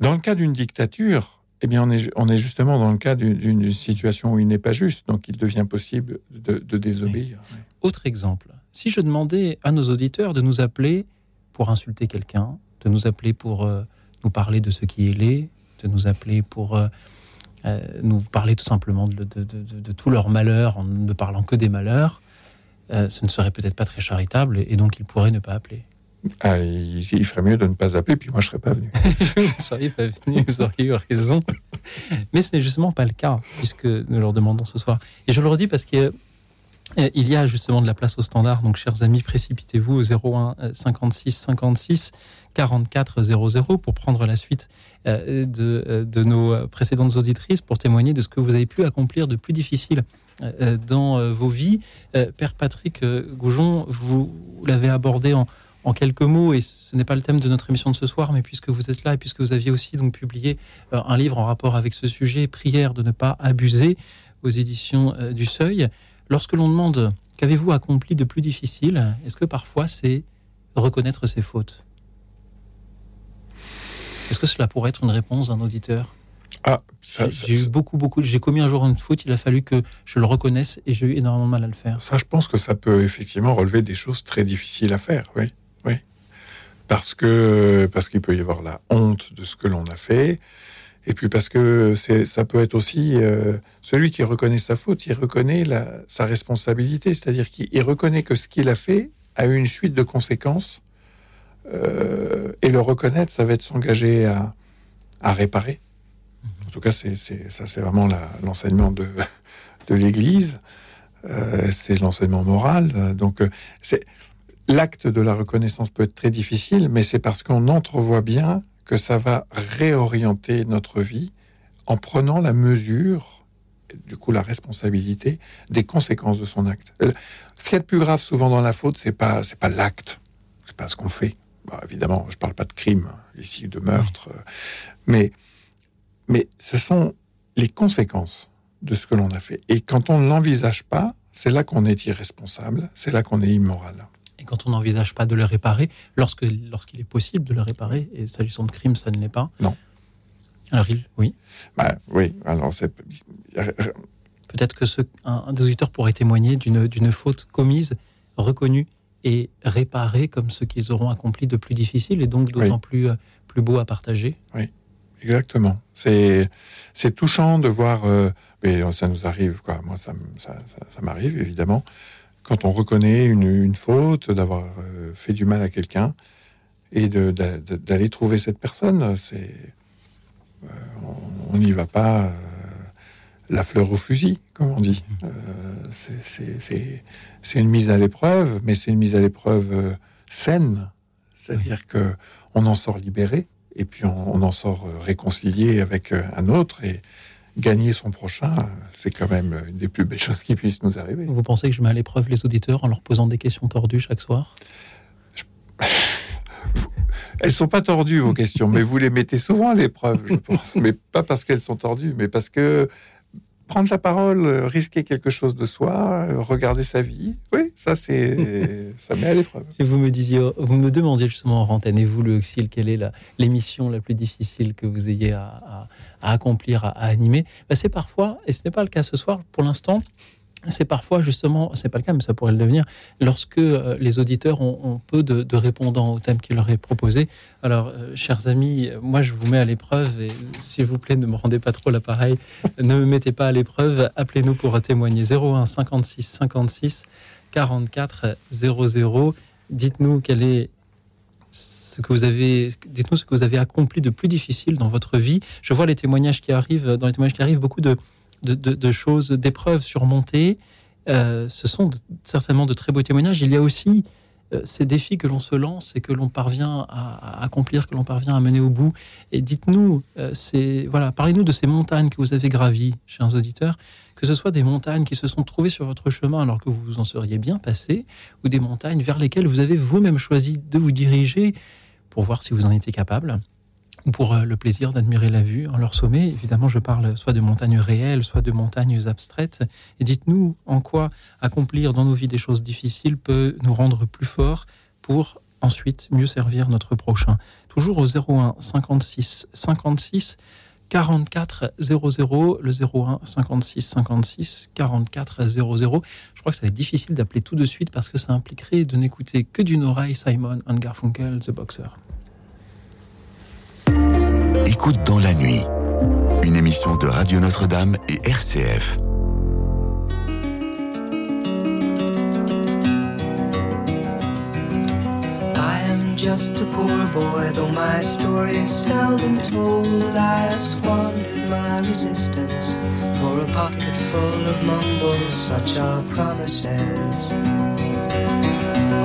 B: dans le cas d'une dictature, eh bien, on est, on est justement dans le cas d'une situation où il n'est pas juste, donc il devient possible de, de désobéir.
A: Oui. Autre exemple, si je demandais à nos auditeurs de nous appeler pour insulter quelqu'un, de nous appeler pour euh, nous parler de ce qui est laid, de nous appeler pour euh, euh, nous parler tout simplement de, de, de, de, tout leur malheur en ne parlant que des malheurs, euh, ce ne serait peut-être pas très charitable et donc ils pourraient ne pas appeler.
B: Ah, il, il, ferait mieux de ne pas appeler, puis moi je serais pas venu.
A: vous ne seriez pas venu, vous auriez eu raison. Mais ce n'est justement pas le cas, puisque nous leur demandons ce soir. Et je le redis parce que euh, il y a justement de la place au standard. Donc, chers amis, précipitez-vous au 01 56 56 44 00 pour prendre la suite euh, de, euh, de, nos précédentes auditrices pour témoigner de ce que vous avez pu accomplir de plus difficile dans vos vies. Père Patrick Goujon, vous l'avez abordé en, en quelques mots, et ce n'est pas le thème de notre émission de ce soir, mais puisque vous êtes là et puisque vous aviez aussi donc publié un livre en rapport avec ce sujet, Prière de ne pas abuser, aux éditions du Seuil, lorsque l'on demande qu'avez-vous accompli de plus difficile, est-ce que parfois c'est reconnaître ses fautes? Est-ce que cela pourrait être une réponse d'un auditeur?
B: Ah,
A: j'ai eu beaucoup, beaucoup. J'ai commis un jour une faute, il a fallu que je le reconnaisse et j'ai eu énormément de mal à le faire.
B: Ça, je pense que ça peut effectivement relever des choses très difficiles à faire, oui. oui. Parce que parce qu'il peut y avoir la honte de ce que l'on a fait, et puis parce que ça peut être aussi euh, celui qui reconnaît sa faute, il reconnaît sa responsabilité, c'est-à-dire qu'il reconnaît que ce qu'il a fait a eu une suite de conséquences, euh, et le reconnaître, ça va être s'engager à, réparer. En tout cas, c'est ça, c'est vraiment l'enseignement de, l'Église, euh, c'est l'enseignement moral. Donc, l'acte de la reconnaissance peut être très difficile, mais c'est parce qu'on entrevoit bien que ça va réorienter notre vie en prenant la mesure, du coup la responsabilité des conséquences de son acte. Ce qui est le plus grave souvent dans la faute, c'est pas c'est pas l'acte, c'est pas ce qu'on fait. Bon, évidemment, je parle pas de crime ici, de meurtre, mais mais ce sont les conséquences de ce que l'on a fait. Et quand on ne l'envisage pas, c'est là qu'on est irresponsable, c'est là qu'on est immoral
A: et quand on n'envisage pas de le réparer, lorsque lorsqu'il est possible de le réparer, et s'agissant de crime, ça ne l'est pas.
B: Non.
A: Alors il, oui.
B: Bah, oui. Alors c'est
A: peut-être que ce, un, un, des auditeurs pourrait témoigner d'une faute commise, reconnue et réparée comme ce qu'ils auront accompli de plus difficile et donc d'autant oui. plus plus beau à partager.
B: Oui. Exactement. C'est c'est touchant de voir. Euh, mais ça nous arrive quoi. Moi ça ça, ça, ça m'arrive évidemment quand on reconnaît une, une faute, d'avoir euh, fait du mal à quelqu'un, et d'aller trouver cette personne, c'est euh, on n'y va pas euh, la fleur au fusil, comme on dit. c'est une mise à l'épreuve, mais c'est une mise à l'épreuve saine, c'est-à-dire oui. que on en sort libéré, et puis on, on en sort réconcilié avec un autre, et gagner son prochain, c'est quand même une des plus belles choses qui puissent nous arriver.
A: Vous pensez que je mets à l'épreuve les auditeurs en leur posant des questions tordues chaque soir?
B: Je... Elles sont pas tordues vos questions, mais vous les mettez souvent à l'épreuve, je pense. mais pas parce qu'elles sont tordues, mais parce que prendre la parole, risquer quelque chose de soi, regarder sa vie, oui, ça c'est ça met à l'épreuve.
A: Et vous me disiez, vous me demandiez justement en antenne, et vous le Auxil, quelle est l'émission la, la, plus difficile que vous ayez à, à, à accomplir, à, animer ben, C'est parfois, et ce n'est pas le cas ce soir pour l'instant, c'est parfois justement, c'est pas le cas, mais ça pourrait le devenir, lorsque euh, les auditeurs ont, peu de, répondants au thème qui leur est proposé. Alors, euh, chers amis, moi je vous mets à l'épreuve et s'il vous plaît, ne me rendez pas trop l'appareil, ne me mettez pas à l'épreuve, appelez-nous pour témoigner 01 56 56 44 00. Dites-nous quel est ce que vous avez, dites-nous ce que vous avez accompli de plus difficile dans votre vie. Je vois les témoignages qui arrivent, dans les témoignages qui arrivent, beaucoup de choses, d'épreuves surmontées. Euh, ce sont certainement de très beaux témoignages. Il y a aussi euh, ces défis que l'on se lance et que l'on parvient à, accomplir, que l'on parvient à mener au bout. Et dites-nous, euh, voilà, parlez-nous de ces montagnes que vous avez gravies, chers auditeurs, que ce soit des montagnes qui se sont trouvées sur votre chemin alors que vous en seriez bien passé, ou des montagnes vers lesquelles vous avez vous-même choisi de vous diriger pour voir si vous en étiez capable ou pour euh, le plaisir d'admirer la vue en leur sommet. Évidemment, je parle soit de montagnes réelles, soit de montagnes abstraites. Et dites-nous en quoi accomplir dans nos vies des choses difficiles peut nous rendre plus forts pour ensuite mieux servir notre prochain. Toujours au 01 56 56 44 00, le 01 56 56 44 00. Je crois que ça va être difficile d'appeler tout de suite parce que ça impliquerait de n'écouter que d'une oreille Simon and Garfunkel, The Boxer.
D: Écoute dans la nuit, une émission de Radio Notre-Dame et RCF. I am just a poor boy, though my story is seldom told. I squandered my resistance for a pocket full of mumbles, such are promises.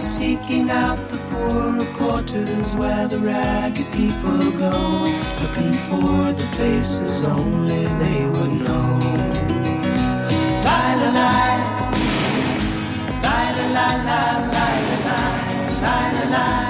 D: seeking out the poorer quarters where the ragged people go, looking for the places only they would know. La, la la la la la la la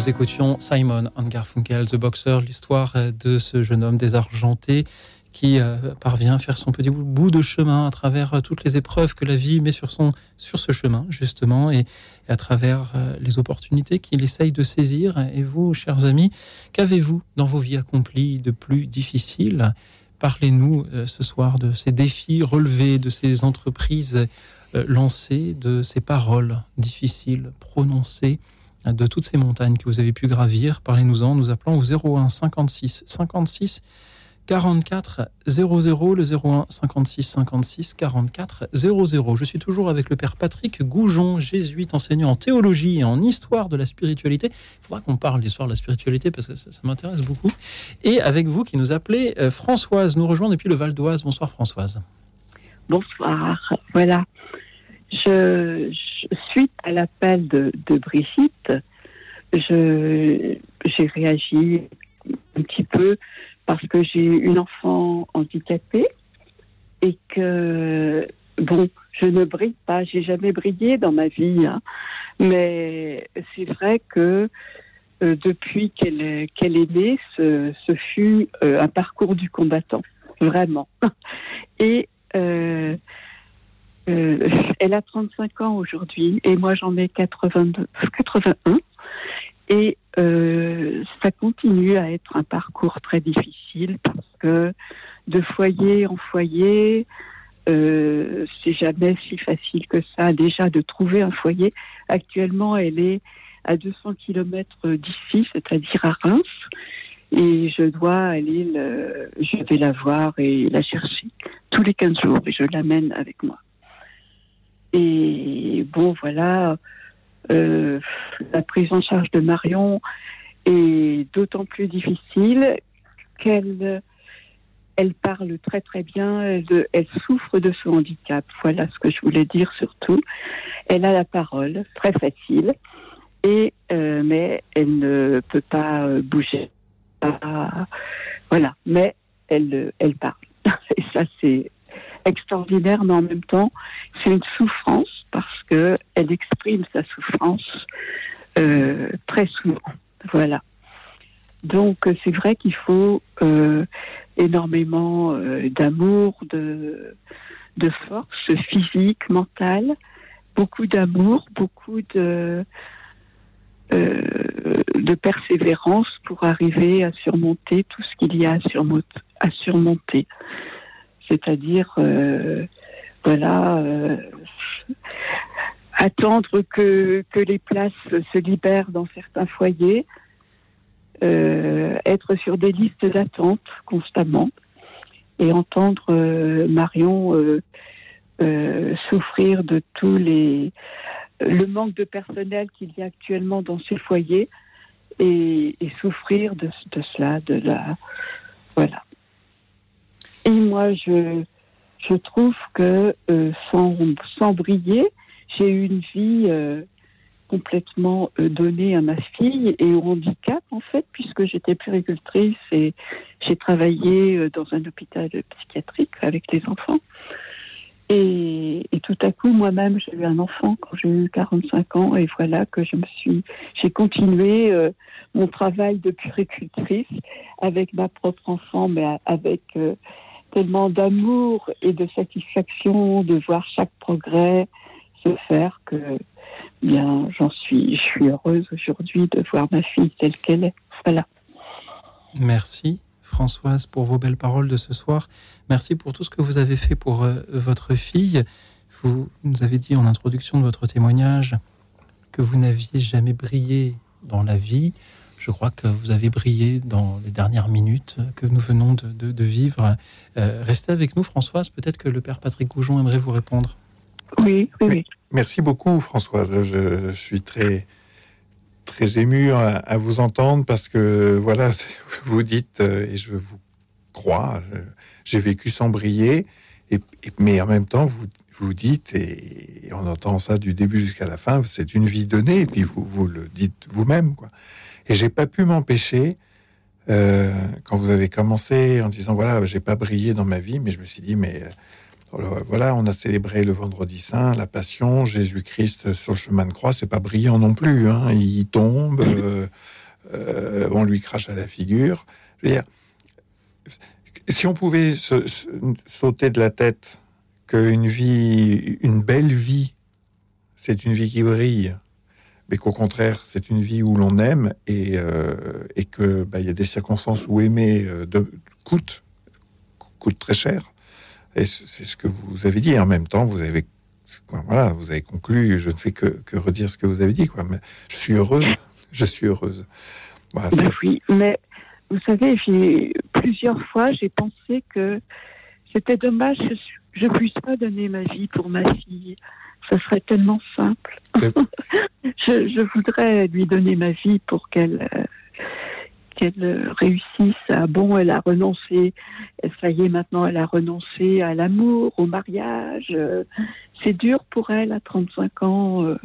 A: Nous écoutions Simon Garfunkel, The Boxer, l'histoire de ce jeune homme désargenté qui euh, parvient à faire son petit bout de chemin à travers euh, toutes les épreuves que la vie met sur, son, sur ce chemin, justement, et, à travers euh, les opportunités qu'il essaye de saisir. Et vous, chers amis, qu'avez-vous dans vos vies accomplies de plus difficile? Parlez-nous ce soir de ces défis relevés, de ces entreprises lancées, de ces paroles difficiles prononcées de toutes ces montagnes que vous avez pu gravir. Parlez-nous-en, nous appelons au 01 56 56 44 00, le 01 56 56 44 00. Je suis toujours avec le père Patrick Goujon, jésuite enseignant en théologie et en histoire de la spiritualité. Il faudra qu'on parle d'histoire de la spiritualité parce que ça, m'intéresse beaucoup. Et avec vous qui nous appelez, euh, Françoise nous rejoint depuis le Val d'Oise. Bonsoir Françoise.
F: Bonsoir. Voilà. Je, suite à l'appel de, de Brigitte, j'ai réagi un petit peu parce que j'ai une enfant handicapée et que, bon, je ne brille pas, j'ai jamais brillé dans ma vie, hein. mais c'est vrai que euh, depuis qu'elle est née, ce, fut euh, un parcours du combattant, vraiment. Et euh, elle a 35 ans aujourd'hui et moi j'en ai 82, 81. Et euh, ça continue à être un parcours très difficile parce que de foyer en foyer, euh, c'est jamais si facile que ça déjà de trouver un foyer. Actuellement, elle est à 200 km d'ici, c'est-à-dire à Reims, et je dois aller, le, je vais la voir et la chercher tous les 15 jours et je l'amène avec moi. Et bon, voilà, euh, la prise en charge de Marion est d'autant plus difficile qu'elle elle parle très très bien, elle, souffre de son handicap. Voilà ce que je voulais dire surtout. Elle a la parole très facile, et euh, mais elle ne peut pas euh, bouger. voilà, mais elle, elle parle. Et ça c'est extraordinaire, mais en même temps c'est une souffrance parce qu'elle exprime sa souffrance euh, très souvent. Voilà. Donc c'est vrai qu'il faut euh, énormément euh, d'amour, de, force physique, mentale, beaucoup d'amour, beaucoup de persévérance pour arriver à surmonter tout ce qu'il y a à surmonter. C'est-à-dire, voilà, attendre que, les places se libèrent dans certains foyers, euh, être sur des listes d'attente constamment et entendre euh, Marion euh, souffrir de tous les le manque de personnel qu'il y a actuellement dans ces foyers et, souffrir de, de, cela, de la voilà. Moi, je je trouve que sans, sans briller, j'ai eu une vie euh, complètement euh, donnée à ma fille et au handicap en fait, puisque j'étais puricultrice et j'ai travaillé euh, dans un hôpital psychiatrique avec les enfants. Et, tout à coup, moi-même, j'ai eu un enfant quand j'ai eu 45 ans, et voilà que je me suis, j'ai continué mon travail de puricultrice avec ma propre enfant, mais avec tellement d'amour et de satisfaction de voir chaque progrès, se faire que bien j'en suis je suis heureuse aujourd'hui de voir ma fille telle qu'elle est. Voilà.
A: Merci Françoise pour vos belles paroles de ce soir merci pour tout ce que vous avez fait pour euh, votre fille vous nous avez dit en introduction de votre témoignage que vous n'aviez jamais brillé dans la vie je crois que vous avez brillé dans les dernières minutes que nous venons de, vivre. Euh, restez avec nous, Françoise. Peut-être que le père Patrick Goujon aimerait vous répondre.
F: Oui, oui,
B: Merci beaucoup, Françoise. Je, suis très, très ému à, vous entendre parce que, voilà, vous dites, euh, et je vous crois, euh, j'ai vécu sans briller, et, mais en même temps, vous, vous dites, et, on entend ça du début jusqu'à la fin, c'est une vie donnée, et puis vous, vous le dites vous-même, quoi. Et j'ai pas pu m'empêcher, euh, quand vous avez commencé en disant, voilà, j'ai pas brillé dans ma vie, mais je me suis dit, mais voilà, on a célébré le vendredi saint, la passion, Jésus-Christ sur le chemin de croix, c'est pas brillant non plus. Hein. Il tombe, euh, euh, on lui crache à la figure. si on pouvait sauter de la tête qu'une vie, une belle vie, c'est une vie qui brille, mais qu'au contraire, c'est une vie où l'on aime et, euh, bah, y a des circonstances où aimer de, coûte, coûte très cher et c'est ce que vous avez dit. En même temps, vous avez, voilà, vous avez conclu. Je ne fais que, que redire ce que vous avez dit. Quoi. Mais je suis heureuse. Je suis heureuse.
F: Voilà, oui, mais vous savez, plusieurs fois, j'ai pensé que c'était dommage que je ne puisse pas donner ma vie pour ma fille. Ça serait tellement simple. je, je, voudrais lui donner ma vie pour qu'elle euh, qu'elle réussisse. Ah bon, elle a renoncé, ça y est, maintenant elle a renoncé à l'amour, au mariage. C'est dur pour elle à 35 ans. Euh,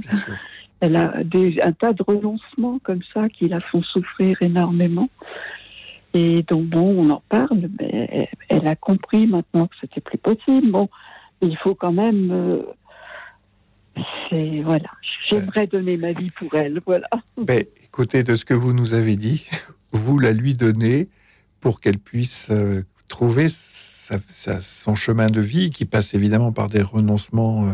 F: elle a des, un tas de renoncements comme ça qui la font souffrir énormément. Et donc, bon, on en parle, mais elle a compris maintenant que c'était plus possible. Bon, il faut quand même. Euh, c'est voilà, j'aimerais donner ma vie pour elle, voilà.
B: Mais écoutez, de ce que vous nous avez dit, vous la lui donnez pour qu'elle puisse euh, trouver son chemin de vie, qui passe évidemment par des renoncements euh,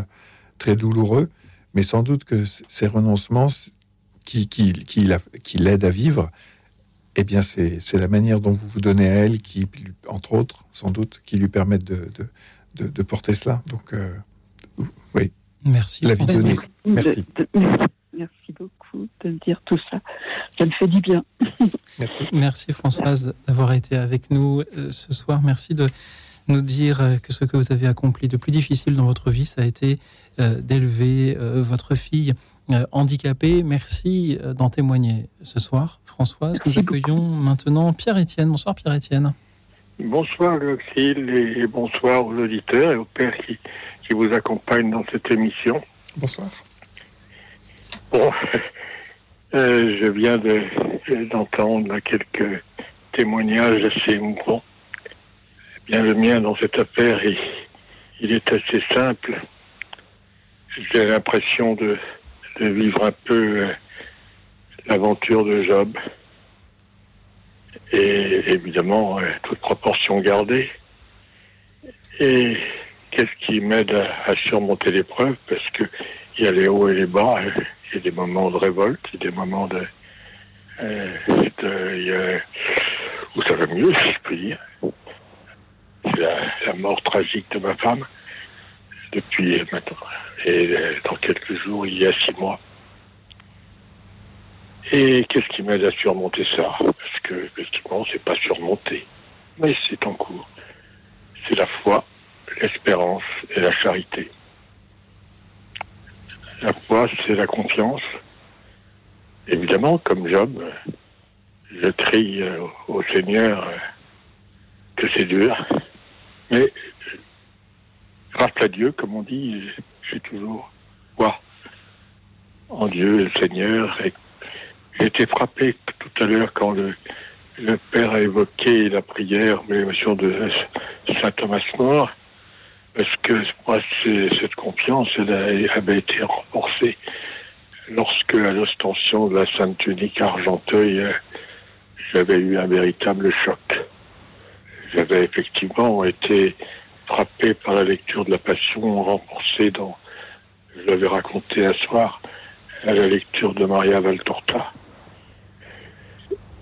B: très douloureux, mais sans doute que ces renoncements qui, qui, qui, l'aident à vivre, eh bien, c'est la manière dont vous vous donnez à elle qui, entre autres, sans doute, qui lui permettent de, de, porter cela. Donc, euh, oui.
A: Merci.
B: La vie donnée. Merci.
F: De me dire tout ça. Ça me fait du bien.
A: Merci. Merci Françoise d'avoir été avec nous euh, ce soir. Merci de nous dire euh, que ce que vous avez accompli de plus difficile dans votre vie, ça a été euh, d'élever votre fille handicapée. Merci d'en témoigner ce soir, Françoise. nous accueillons maintenant Pierre-Étienne. Bonsoir Pierre-Étienne.
G: Bonsoir Luxil et bonsoir aux auditeurs et aux pères qui, qui vous accompagnent dans cette émission.
B: Bonsoir.
G: Bon, euh, je viens d'entendre quelques témoignages assez émouvants. Bien, le mien dans cette affaire, il, est assez simple. J'ai l'impression de, vivre un peu euh, l'aventure de Job. Et évidemment, euh, toute proportion gardée. Et qu'est-ce qui m'aide à, à surmonter l'épreuve? Parce que il y a les hauts et les bas il y a des moments de révolte, il y a des moments de, euh, où ça va mieux, si je peux dire. C'est la, mort tragique de ma femme depuis maintenant. Et euh, dans quelques jours, il y a six mois. Et qu'est-ce qui m'aide à surmonter ça? Parce que, effectivement, c'est pas surmonté, mais c'est en cours. C'est la foi, l'espérance et la charité. La foi, c'est la confiance. Évidemment, comme Job, je crie euh, au Seigneur euh, que c'est dur. Mais grâce à Dieu, comme on dit, j'ai toujours foi en Dieu et le Seigneur. Et j'ai été frappé tout à l'heure quand le, Père a évoqué la prière, l'émotion de Saint Thomas More. Parce que moi, cette confiance, elle, avait été renforcée lorsque, à l'ostension de la Sainte Tunique Argenteuil, j'avais eu un véritable choc. J'avais effectivement été frappé par la lecture de la Passion renforcée dans, je l'avais raconté un soir, à la lecture de Maria Valtorta.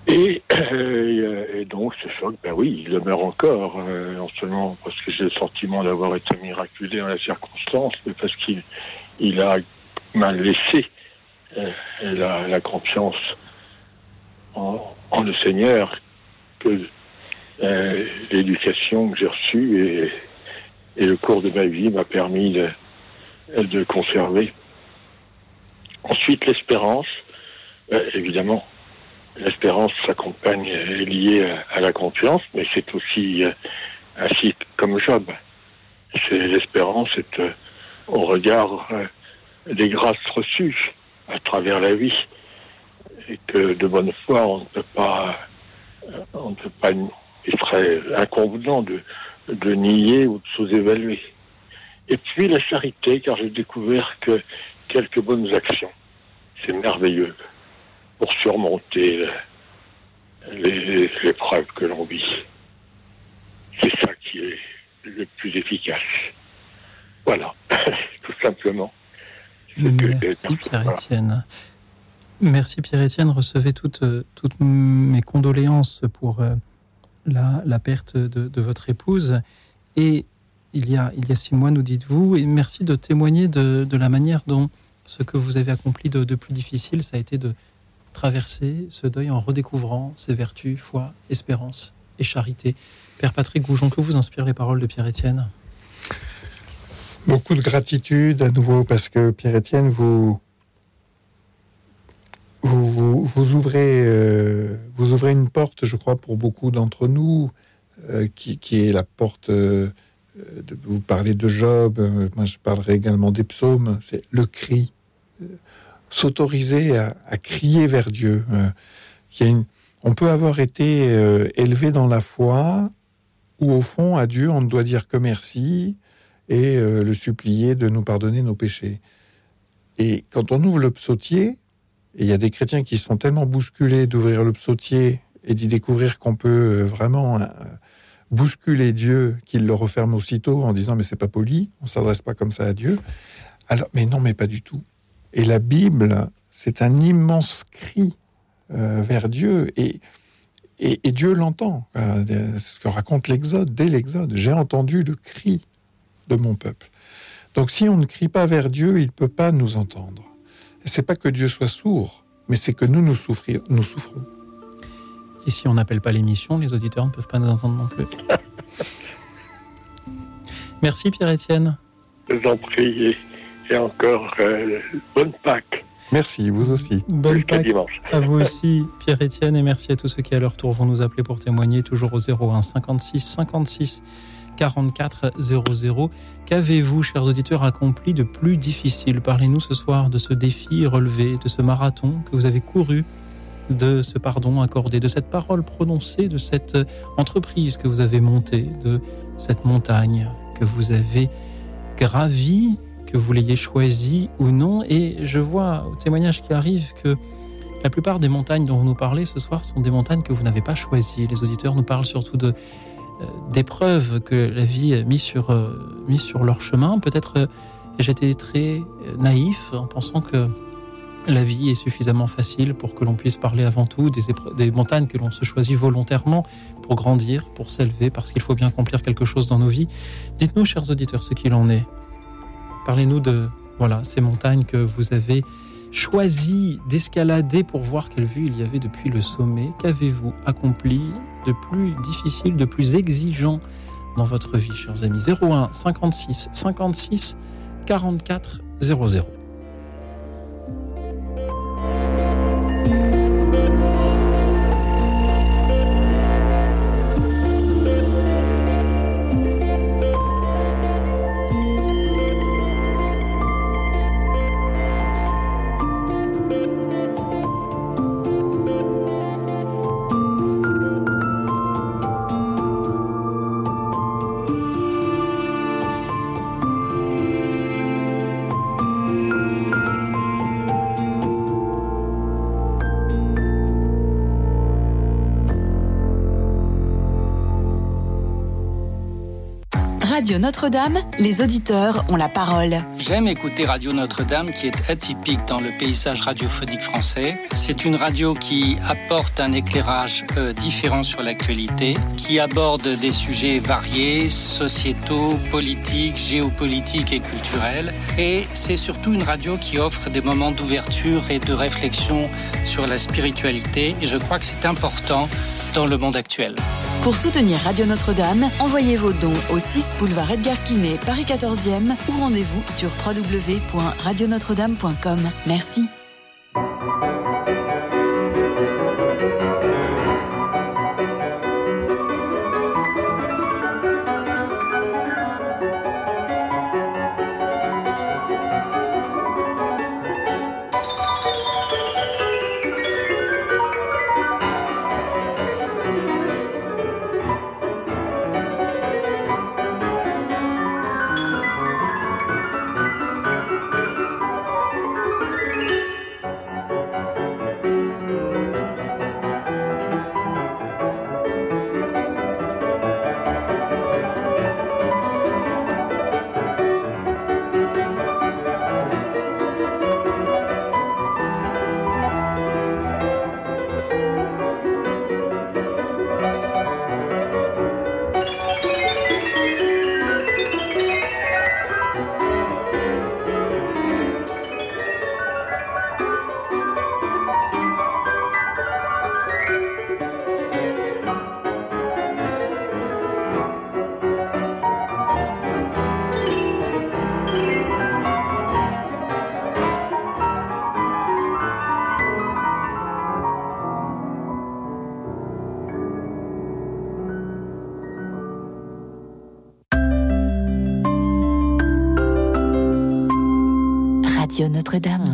G: Euh, et, donc, ce choc, ben oui, il demeure encore, euh, non seulement parce que j'ai le sentiment d'avoir été miraculé dans la circonstance, mais parce qu'il il a m'a laissé euh, la, confiance en, le Seigneur que l'éducation que j'ai reçue et, et, le cours de ma vie m'a permis de, de conserver. Ensuite, l'espérance, évidemment, l'espérance s'accompagne, est liée à, la confiance, mais c'est aussi euh, ainsi comme Job. C'est l'espérance, c'est euh, au regard euh, des grâces reçues à travers la vie, et que de bonne foi, on ne peut pas, on ne peut pas, il serait inconvenant de, de nier ou de sous-évaluer. Et puis la charité, car j'ai découvert que quelques bonnes actions, c'est merveilleux pour surmonter les épreuves que l'on vit. C'est ça qui est le plus efficace. Voilà, tout simplement.
A: Merci Pierre-Étienne. Merci Pierre-Étienne. Recevez toutes, toutes mes condoléances pour euh, la, la perte de, de, votre épouse. Et il y, a, il y a six mois, nous dites-vous, et merci de témoigner de, de, la manière dont ce que vous avez accompli de, de, plus difficile, ça a été de traverser ce deuil en redécouvrant ses vertus, foi, espérance et charité. Père Patrick Goujon, que vous inspirent les paroles de Pierre-Étienne
B: Beaucoup de gratitude à nouveau parce que Pierre-Étienne, vous, vous, vous, ouvrez, euh, vous ouvrez une porte, je crois, pour beaucoup d'entre nous, euh, qui, qui, est la porte. Euh, de, vous parlez de Job, moi je parlerai également des psaumes, c'est le cri. S'autoriser à, crier vers Dieu. Une, on peut avoir été élevé dans la foi, où au fond, à Dieu, on ne doit dire que merci et le supplier de nous pardonner nos péchés. Et quand on ouvre le psautier, et il y a des chrétiens qui sont tellement bousculés d'ouvrir le psautier et d'y découvrir qu'on peut vraiment euh, bousculer Dieu qu'ils le referment aussitôt en disant mais c'est pas poli, on s'adresse pas comme ça à Dieu. Alors mais non mais pas du tout. Et la Bible, c'est un immense cri euh, vers Dieu et et, et Dieu l'entend. Euh, ce que raconte l'Exode dès l'Exode. J'ai entendu le cri de mon peuple. Donc si on ne crie pas vers Dieu, il peut pas nous entendre. Et c'est pas que Dieu soit sourd, mais c'est que nous nous, souffrir, nous souffrons.
A: Et si on n'appelle pas l'émission, les auditeurs ne peuvent pas nous entendre non plus. Merci Pierre-Étienne.
G: Je vous en prie et encore euh, bonne Pâques.
B: Merci, vous aussi.
A: Bonne Pâques dimanche. à vous aussi, Pierre-Étienne, et merci à tous ceux qui, à leur tour, vont nous appeler pour témoigner, toujours au 01 56 56 44 00. Qu'avez-vous, chers auditeurs, accompli de plus difficile? Parlez-nous ce soir de ce défi relevé, de ce marathon que vous avez couru, de ce pardon accordé, de cette parole prononcée, de cette entreprise que vous avez montée, de cette montagne que vous avez gravie, que vous l'ayez choisie ou non. Et je vois au témoignage qui arrive que la plupart des montagnes dont vous nous parlez ce soir sont des montagnes que vous n'avez pas choisies. Les auditeurs nous parlent surtout de d'épreuves que la vie a mis sur, euh, mis sur leur chemin. Peut-être euh, j'étais très naïf en pensant que la vie est suffisamment facile pour que l'on puisse parler avant tout des, des montagnes que l'on se choisit volontairement pour grandir, pour s'élever, parce qu'il faut bien accomplir quelque chose dans nos vies. Dites-nous, chers auditeurs, ce qu'il en est. Parlez-nous de voilà ces montagnes que vous avez choisi d'escalader pour voir quelle vue il y avait depuis le sommet. Qu'avez-vous accompli de plus difficile, de plus exigeant dans votre vie, chers amis? 01 56 56 44 00.
H: Radio Notre-Dame, les auditeurs ont la parole.
I: J'aime écouter Radio Notre-Dame qui est atypique dans le paysage radiophonique français. C'est une radio qui apporte un éclairage euh, différent sur l'actualité, qui aborde des sujets variés, sociétaux, politiques, géopolitiques et culturels. Et c'est surtout une radio qui offre des moments d'ouverture et de réflexion sur la spiritualité. Et je crois que c'est important dans le monde actuel.
H: Pour soutenir Radio Notre-Dame, envoyez vos dons au 6 boulevard Edgar Quinet, Paris 14e ou rendez-vous sur www.radionotre-dame.com. Merci.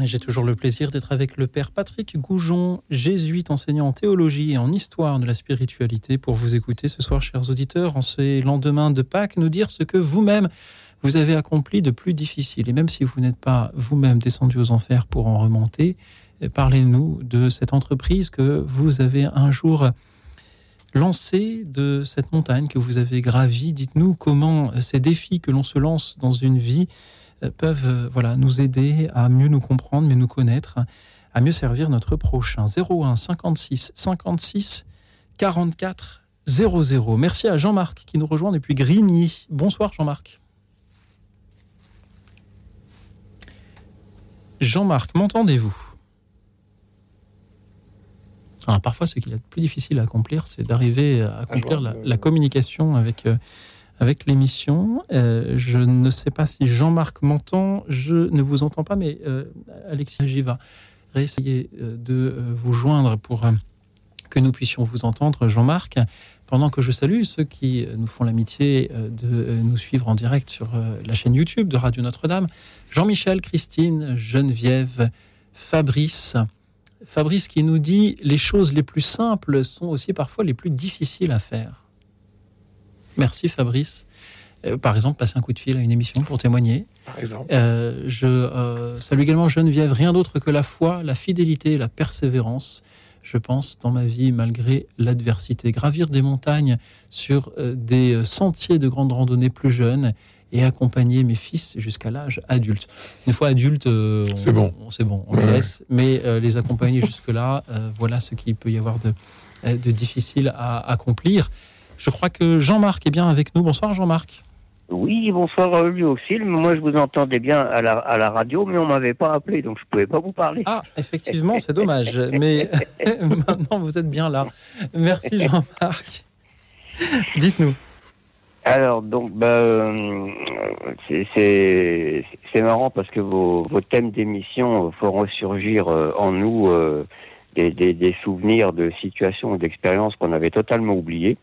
A: J'ai toujours le plaisir d'être avec le Père Patrick Goujon, jésuite enseignant en théologie et en histoire de la spiritualité, pour vous écouter ce soir, chers auditeurs, en ces lendemains de Pâques, nous dire ce que vous-même vous avez accompli de plus difficile. Et même si vous n'êtes pas vous-même descendu aux enfers pour en remonter, parlez-nous de cette entreprise que vous avez un jour lancée, de cette montagne que vous avez gravie. Dites-nous comment ces défis que l'on se lance dans une vie peuvent euh, voilà, nous aider à mieux nous comprendre, mieux nous connaître, à mieux servir notre prochain. 01 56 56 44 00. Merci à Jean-Marc qui nous rejoint depuis Grigny. Bonsoir Jean-Marc. Jean-Marc, m'entendez-vous? Alors parfois, ce qu'il est plus difficile à accomplir, c'est d'arriver à accomplir la, la, communication avec euh, avec l'émission. Euh, je ne sais pas si Jean-Marc m'entend, je ne vous entends pas, mais euh, Alexis J va réessayer euh, de vous joindre pour que nous puissions vous entendre, Jean-Marc, pendant que je salue ceux qui nous font l'amitié de nous suivre en direct sur la chaîne YouTube de Radio Notre-Dame. Jean-Michel, Christine, Geneviève, Fabrice. Fabrice qui nous dit les choses les plus simples sont aussi parfois les plus difficiles à faire. Merci Fabrice. Euh, par exemple, passer un coup de fil à une émission pour témoigner.
B: Par exemple.
A: Euh, je euh, salue également Geneviève. Rien d'autre que la foi, la fidélité et la persévérance. Je pense dans ma vie, malgré l'adversité, gravir des montagnes sur des sentiers de grande randonnée plus jeunes et accompagner mes fils jusqu'à l'âge adulte. Une fois adulte,
B: c'est bon,
A: c'est bon, on les laisse. Mais les accompagner jusque là, voilà ce qu'il peut y avoir de, de difficile à accomplir. Je crois que Jean-Marc est bien avec nous. Bonsoir Jean-Marc.
J: Oui, bonsoir lui aussi. Moi, je vous entendais bien à la, à la radio, mais on m'avait pas appelé, donc je pouvais pas vous parler.
A: Ah, effectivement, c'est dommage. mais maintenant, vous êtes bien là. Merci Jean-Marc. Dites-nous.
J: Alors, donc, bah, euh, c'est marrant parce que vos, vos thèmes d'émission font ressurgir euh, en nous euh, des, des, des, souvenirs de situations et d'expériences qu'on avait totalement oubliées.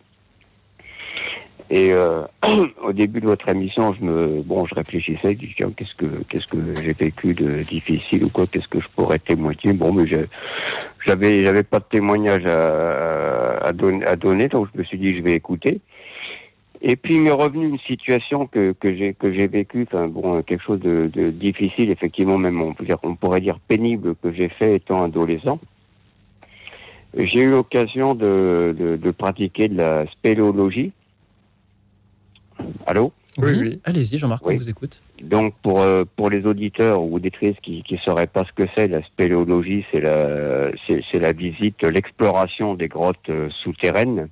J: Et euh, au début de votre émission, je me, bon, je réfléchissais, je disais, qu'est-ce que, qu'est-ce que j'ai vécu de difficile ou quoi, qu'est-ce que je pourrais témoigner? Bon, mais j'avais, j'avais pas de témoignage à, à, à donner, donc je me suis dit, je vais écouter. Et puis il m'est revenu une situation que, que j'ai que j'ai vécue, enfin bon, quelque chose de, de, difficile, effectivement, même on, peut dire, on pourrait dire pénible que j'ai fait étant adolescent. J'ai eu l'occasion de, de, de pratiquer de la spéléologie. Allô
A: Oui, oui. Allez-y, Jean-Marc, on vous écoute.
J: Donc, pour, euh, pour les auditeurs ou auditrices qui ne sauraient pas ce que c'est, la spéléologie, c'est la, c'est, la visite, l'exploration des grottes euh, souterraines.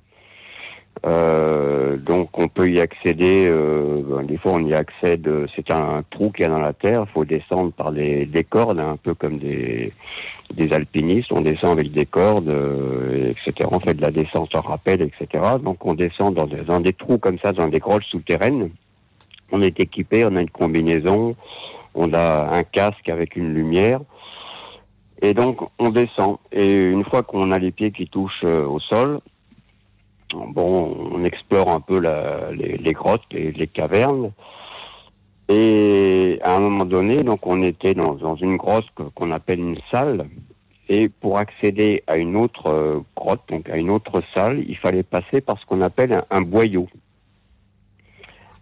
J: Euh, donc, on peut y accéder, ben, des fois on y accède, c'est un trou qu'il y a dans la terre, il faut descendre par des, des cordes, un peu comme des, des alpinistes, on descend avec des cordes, euh, etc. On fait de la descente en rappel, etc. Donc on descend dans des, dans des trous comme ça, dans des grottes souterraines. On est équipé, on a une combinaison, on a un casque avec une lumière. Et donc on descend. Et une fois qu'on a les pieds qui touchent euh, au sol, bon, on explore un peu les, grottes, les, cavernes. Et à un moment donné, donc on était dans, dans une grotte qu'on appelle une salle. Et pour accéder à une autre euh, grotte, donc à une autre salle, il fallait passer par ce qu'on appelle un, boyau.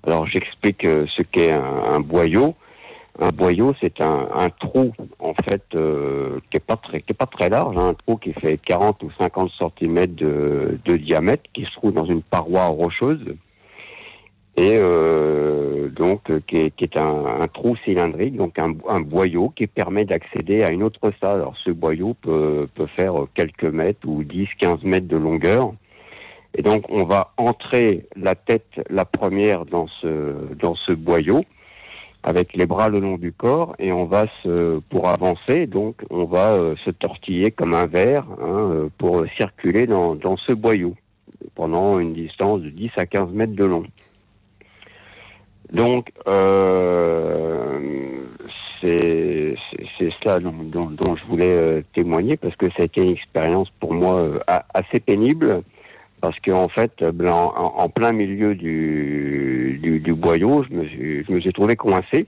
J: Alors j'explique euh, ce qu'est un, boyau. Un boyau, c'est un, trou en fait euh, qui est pas très pas très large, hein, un trou qui fait 40 ou 50 cm de, diamètre, qui se trouve dans une paroi rocheuse et euh, donc qui est, qui est un, trou cylindrique, donc un, un boyau qui permet d'accéder à une autre salle. Alors ce boyau peut, peut faire quelques mètres ou 10-15 mètres de longueur. Et donc on va entrer la tête, la première, dans ce, dans ce boyau avec les bras le long du corps et on va se pour avancer donc on va euh, se tortiller comme un verre hein, pour circuler dans, dans ce boyau pendant une distance de 10 à 15 mètres de long. Donc, euh, c'est cela dont, je voulais euh, témoigner parce que ça a été une expérience pour moi euh, assez pénible parce qu'en en fait, en, en, plein milieu du, du, boyau, je me, suis, je me suis trouvé coincé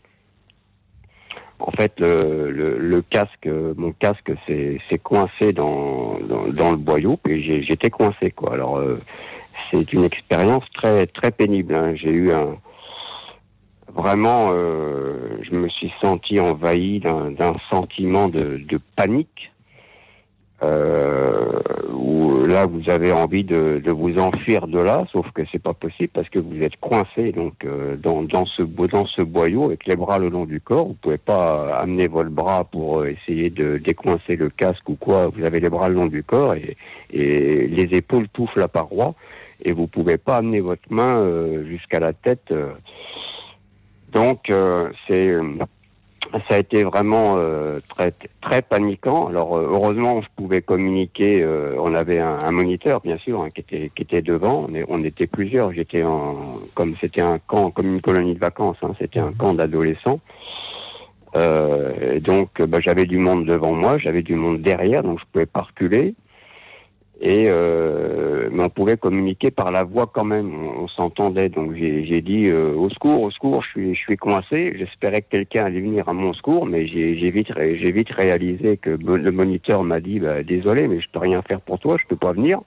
J: en fait, le, le, casque, mon casque, s'est coincé dans, dans, le boyau, et j'étais coincé, quoi. Alors, euh, c'est une expérience très très pénible. Hein. J'ai eu un vraiment, euh, je me suis senti envahi d'un sentiment de, panique euh, où là vous avez envie de, vous enfuir de là, sauf que c'est pas possible parce que vous êtes coincé donc euh, dans, ce dans ce boyau avec les bras le long du corps. Vous pouvez pas amener votre bras pour euh, essayer de décoincer le casque ou quoi. Vous avez les bras le long du corps et, et les épaules touffent la paroi et vous pouvez pas amener votre main euh, jusqu'à la tête. donc c'est ça a été vraiment euh, très très paniquant. Alors euh, heureusement, je pouvais communiquer. Euh, on avait un, moniteur, bien sûr, hein, qui était qui était devant. On, on était plusieurs. J'étais en comme c'était un camp, comme une colonie de vacances. Hein, c'était un camp d'adolescents. donc, bah, j'avais du monde devant moi, j'avais du monde derrière, donc je pouvais pas reculer. Et euh, mais on pouvait communiquer par la voix quand même, on, s'entendait. Donc j'ai dit euh, au secours, au secours, je suis, je suis coincé. J'espérais que quelqu'un allait venir à mon secours, mais j'ai vite, j'ai vite réalisé que le moniteur m'a dit bah, désolé, mais je peux rien faire pour toi, je peux pas venir.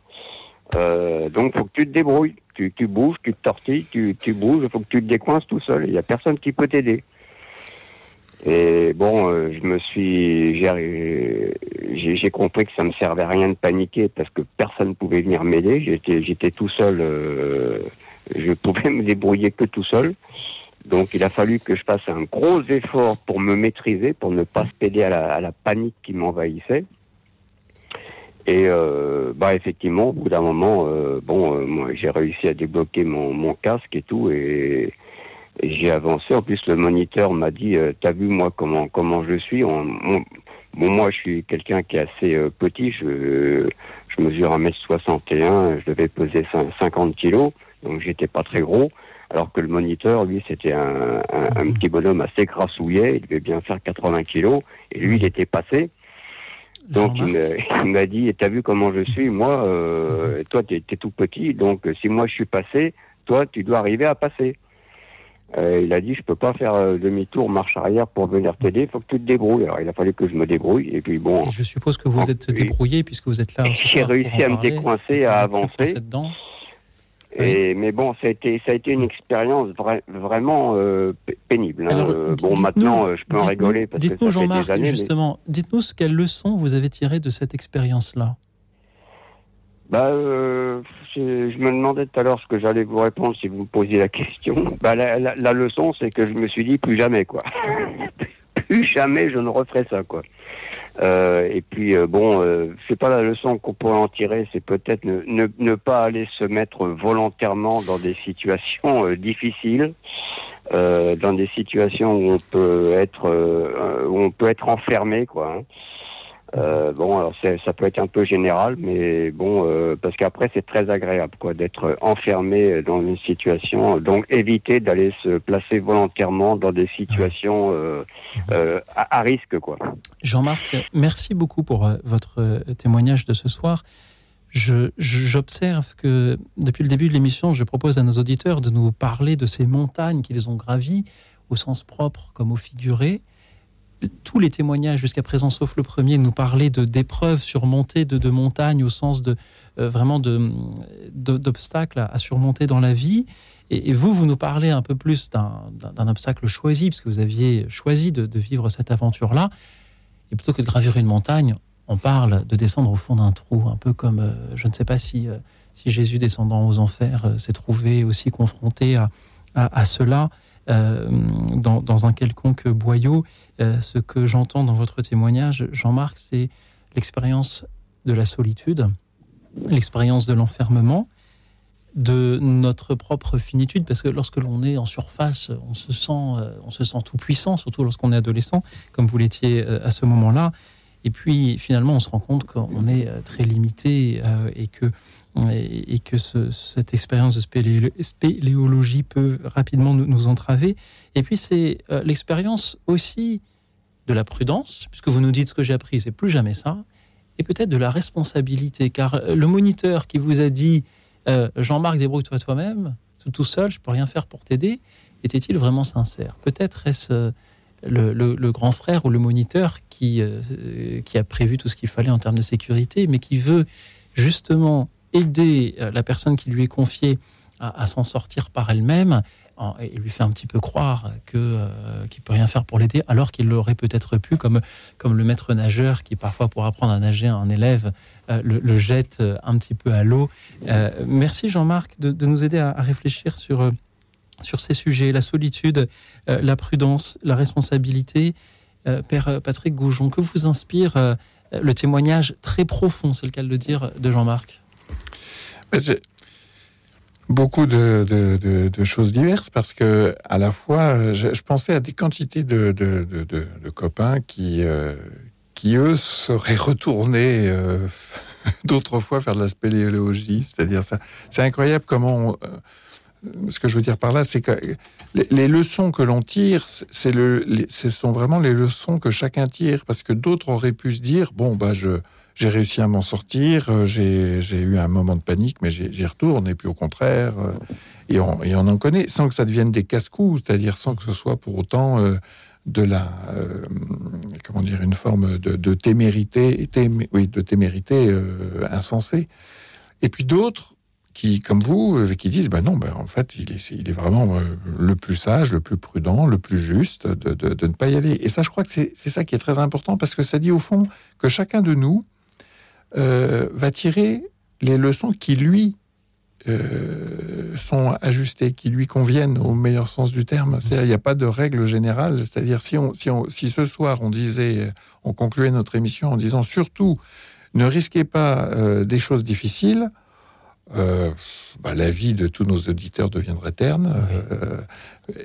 J: Euh, donc faut que tu te débrouilles, tu, tu bouges, tu te tortilles, tu, tu bouges, faut que tu te décoinces tout seul. Il y a personne qui peut t'aider. Et bon, euh, je me suis, j'ai compris que ça me servait à rien de paniquer parce que personne ne pouvait venir m'aider. J'étais, j'étais tout seul. Euh, je pouvais me débrouiller que tout seul. Donc, il a fallu que je fasse un gros effort pour me maîtriser, pour ne pas se à la, à la panique qui m'envahissait. Et euh, bah effectivement, au bout d'un moment, euh, bon, moi j'ai réussi à débloquer mon, mon casque et tout, et j'ai avancé. En plus, le moniteur m'a dit euh, T'as vu, moi, comment, comment je suis on, Bon, moi, je suis quelqu'un qui est assez euh, petit. Je, je mesure 1m61. Je devais peser 50 kilos. Donc, j'étais pas très gros. Alors que le moniteur, lui, c'était un, un, petit bonhomme assez grassouillet. Il devait bien faire 80 kilos. Et lui, il était passé. Donc il m'a dit, t'as vu comment je suis? Moi, euh, toi, t'es es tout petit. Donc si moi je suis passé, toi, tu dois arriver à passer. Euh, il a dit je peux pas faire euh, demi-tour, marche arrière pour venir t'aider, il faut que tu te débrouilles. Alors il a fallu que je me débrouille et puis bon.
A: je suppose que vous êtes débrouillé puisque vous êtes là.
J: J'ai réussi à me décoincer, à avancer. Et, Mais bon, ça a été, ça a été une expérience vraiment euh, pénible. Hein. bon, maintenant, je peux en rigoler parce que ça fait des années.
A: Justement, dites-nous quelles leçons vous avez tirées de cette expérience-là.
J: Bah, euh, je me demandais tout à l'heure ce que j'allais vous répondre si vous me posiez la question. Bah, la, la, la leçon, c'est que je me suis dit plus jamais, quoi. plus jamais je ne referai ça, quoi. Euh, et puis euh, bon, euh, c'est pas la leçon qu'on pourrait en tirer, c'est peut-être ne, ne, ne, pas aller se mettre volontairement dans des situations euh, difficiles, euh, dans des situations où on peut être où on peut être enfermé, quoi. Hein. Euh, bon, alors ça peut être un peu général, mais bon, euh, parce qu'après c'est très agréable, quoi, d'être enfermé dans une situation. Donc éviter d'aller se placer volontairement dans des situations euh, à, risque, quoi.
A: Jean-Marc, merci beaucoup pour votre témoignage de ce soir. J'observe que depuis le début de l'émission, je propose à nos auditeurs de nous parler de ces montagnes qu'ils ont gravies, au sens propre comme au figuré tous les témoignages jusqu'à présent, sauf le premier, nous parlaient de d'épreuves surmontées, de, montagnes au sens de euh, vraiment d'obstacles à, surmonter dans la vie. Et, vous, vous nous parlez un peu plus d'un obstacle choisi, parce que vous aviez choisi de, vivre cette aventure-là. Et plutôt que de gravir une montagne, on parle de descendre au fond d'un trou, un peu comme, euh, je ne sais pas si, euh, si Jésus descendant aux enfers s'est trouvé aussi confronté à, à cela. Euh, dans, un quelconque boyau. Euh, ce que j'entends dans votre témoignage, Jean-Marc, c'est l'expérience de la solitude, l'expérience de l'enfermement, de notre propre finitude, parce que lorsque l'on est en surface, on se sent, euh, on se sent tout puissant, surtout lorsqu'on est adolescent, comme vous l'étiez à ce moment-là. Et puis finalement, on se rend compte qu'on est très limité et que et, que cette expérience de spéléologie peut rapidement nous, entraver. Et puis c'est euh, l'expérience aussi de la prudence, puisque vous nous dites ce que j'ai appris, c'est plus jamais ça, et peut-être de la responsabilité, car euh, le moniteur qui vous a dit euh, Jean-Marc, débrouille-toi toi-même, tout seul, je peux rien faire pour t'aider, était-il vraiment sincère? Peut-être est-ce le, grand frère ou le moniteur qui, qui a prévu tout ce qu'il fallait en termes de sécurité, mais qui veut justement aider la personne qui lui est confiée à s'en sortir par elle-même et lui fait un petit peu croire que euh, qu'il peut rien faire pour l'aider, alors qu'il l'aurait peut-être pu, comme comme le maître nageur qui parfois pour apprendre à nager un élève euh, le, jette un petit peu à l'eau. Euh, merci Jean-Marc de, de, nous aider à, réfléchir sur sur ces sujets, la solitude, la prudence, la responsabilité. Père Patrick Goujon, que vous inspire le témoignage très profond, c'est le cas de le dire, de Jean-Marc?
B: Beaucoup de, choses diverses parce que à la fois je, pensais à des quantités de, copains qui euh, qui eux seraient retournés euh, d'autres fois faire de la spéléologie. C'est-à-dire ça c'est incroyable comment euh, ce que je veux dire par là c'est que les, leçons que l'on tire le ce sont vraiment les leçons que chacun tire parce que d'autres auraient pu se dire bon bah je j'ai réussi à m'en sortir, euh, j'ai eu un moment de panique, mais j'y retourne, et puis au contraire, euh, et on, en connaît, sans que ça devienne des casse-coups, c'est-à-dire sans que ce soit pour autant euh, de la, comment dire, une forme de, témérité, oui, de témérité insensée. Et puis d'autres qui, comme vous, qui disent, ben non, ben en fait, il est, il est vraiment le plus sage, le plus prudent, le plus juste de, de, de ne pas y aller. Et ça, je crois que c'est ça qui est très important parce que ça dit au fond que chacun de nous, euh, va tirer les leçons qui lui euh, sont ajustées, qui lui conviennent au meilleur sens du terme. Il n'y a pas de règle générale. C'est-à-dire si, si, si ce soir on disait, on concluait notre émission en disant surtout ne risquez pas euh, des choses difficiles, euh, bah, la vie de tous nos auditeurs deviendrait terne.
A: Euh,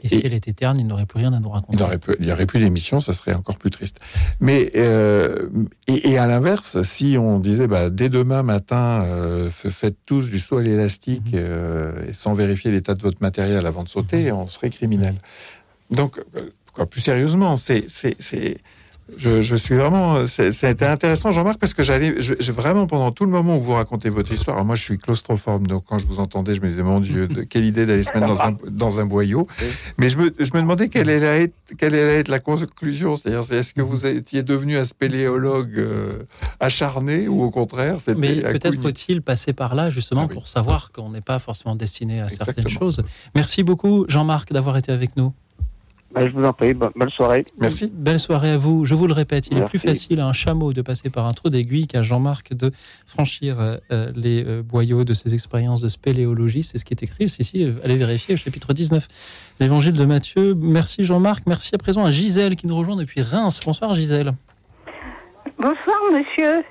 A: et, si elle était terne, il n'aurait plus rien à nous raconter.
B: Il n'y aurait, plus d'émission, ça serait encore plus triste. Mais euh, et, à l'inverse, si on disait bah, dès demain matin, faites tous du saut à l'élastique mhm. et sans vérifier l'état de votre matériel avant de sauter, mhm. on serait criminel. Donc, plus sérieusement, c'est je, je, suis vraiment. C'était intéressant, Jean-Marc, parce que j'allais je, vraiment pendant tout le moment où vous racontez votre histoire. Alors moi, je suis claustrophobe, donc quand je vous entendais, je me disais mon Dieu, de, quelle idée d'aller se mettre dans un, dans un boyau. Mais je me, je me demandais quelle allait être, quelle allait être la conclusion. C'est-à-dire, est-ce que vous étiez devenu un spéléologue euh, acharné ou au contraire
A: Mais peut-être faut-il passer par là justement ah pour savoir qu'on n'est pas forcément destiné à certaines choses. Merci beaucoup, Jean-Marc, d'avoir été avec nous.
J: Bah, je vous en prie, bonne soirée.
B: Merci.
A: Belle soirée à vous. Je vous le répète, il est plus facile à un chameau de passer par un trou d'aiguille qu'à Jean-Marc de franchir euh, euh, les euh, boyaux de ses expériences de spéléologie. C'est ce qui est écrit ici. Allez vérifier au chapitre 19, l'évangile de Matthieu. Merci Jean-Marc. Merci à présent à Gisèle qui nous rejoint depuis Reims. Bonsoir Gisèle.
K: Bonsoir monsieur.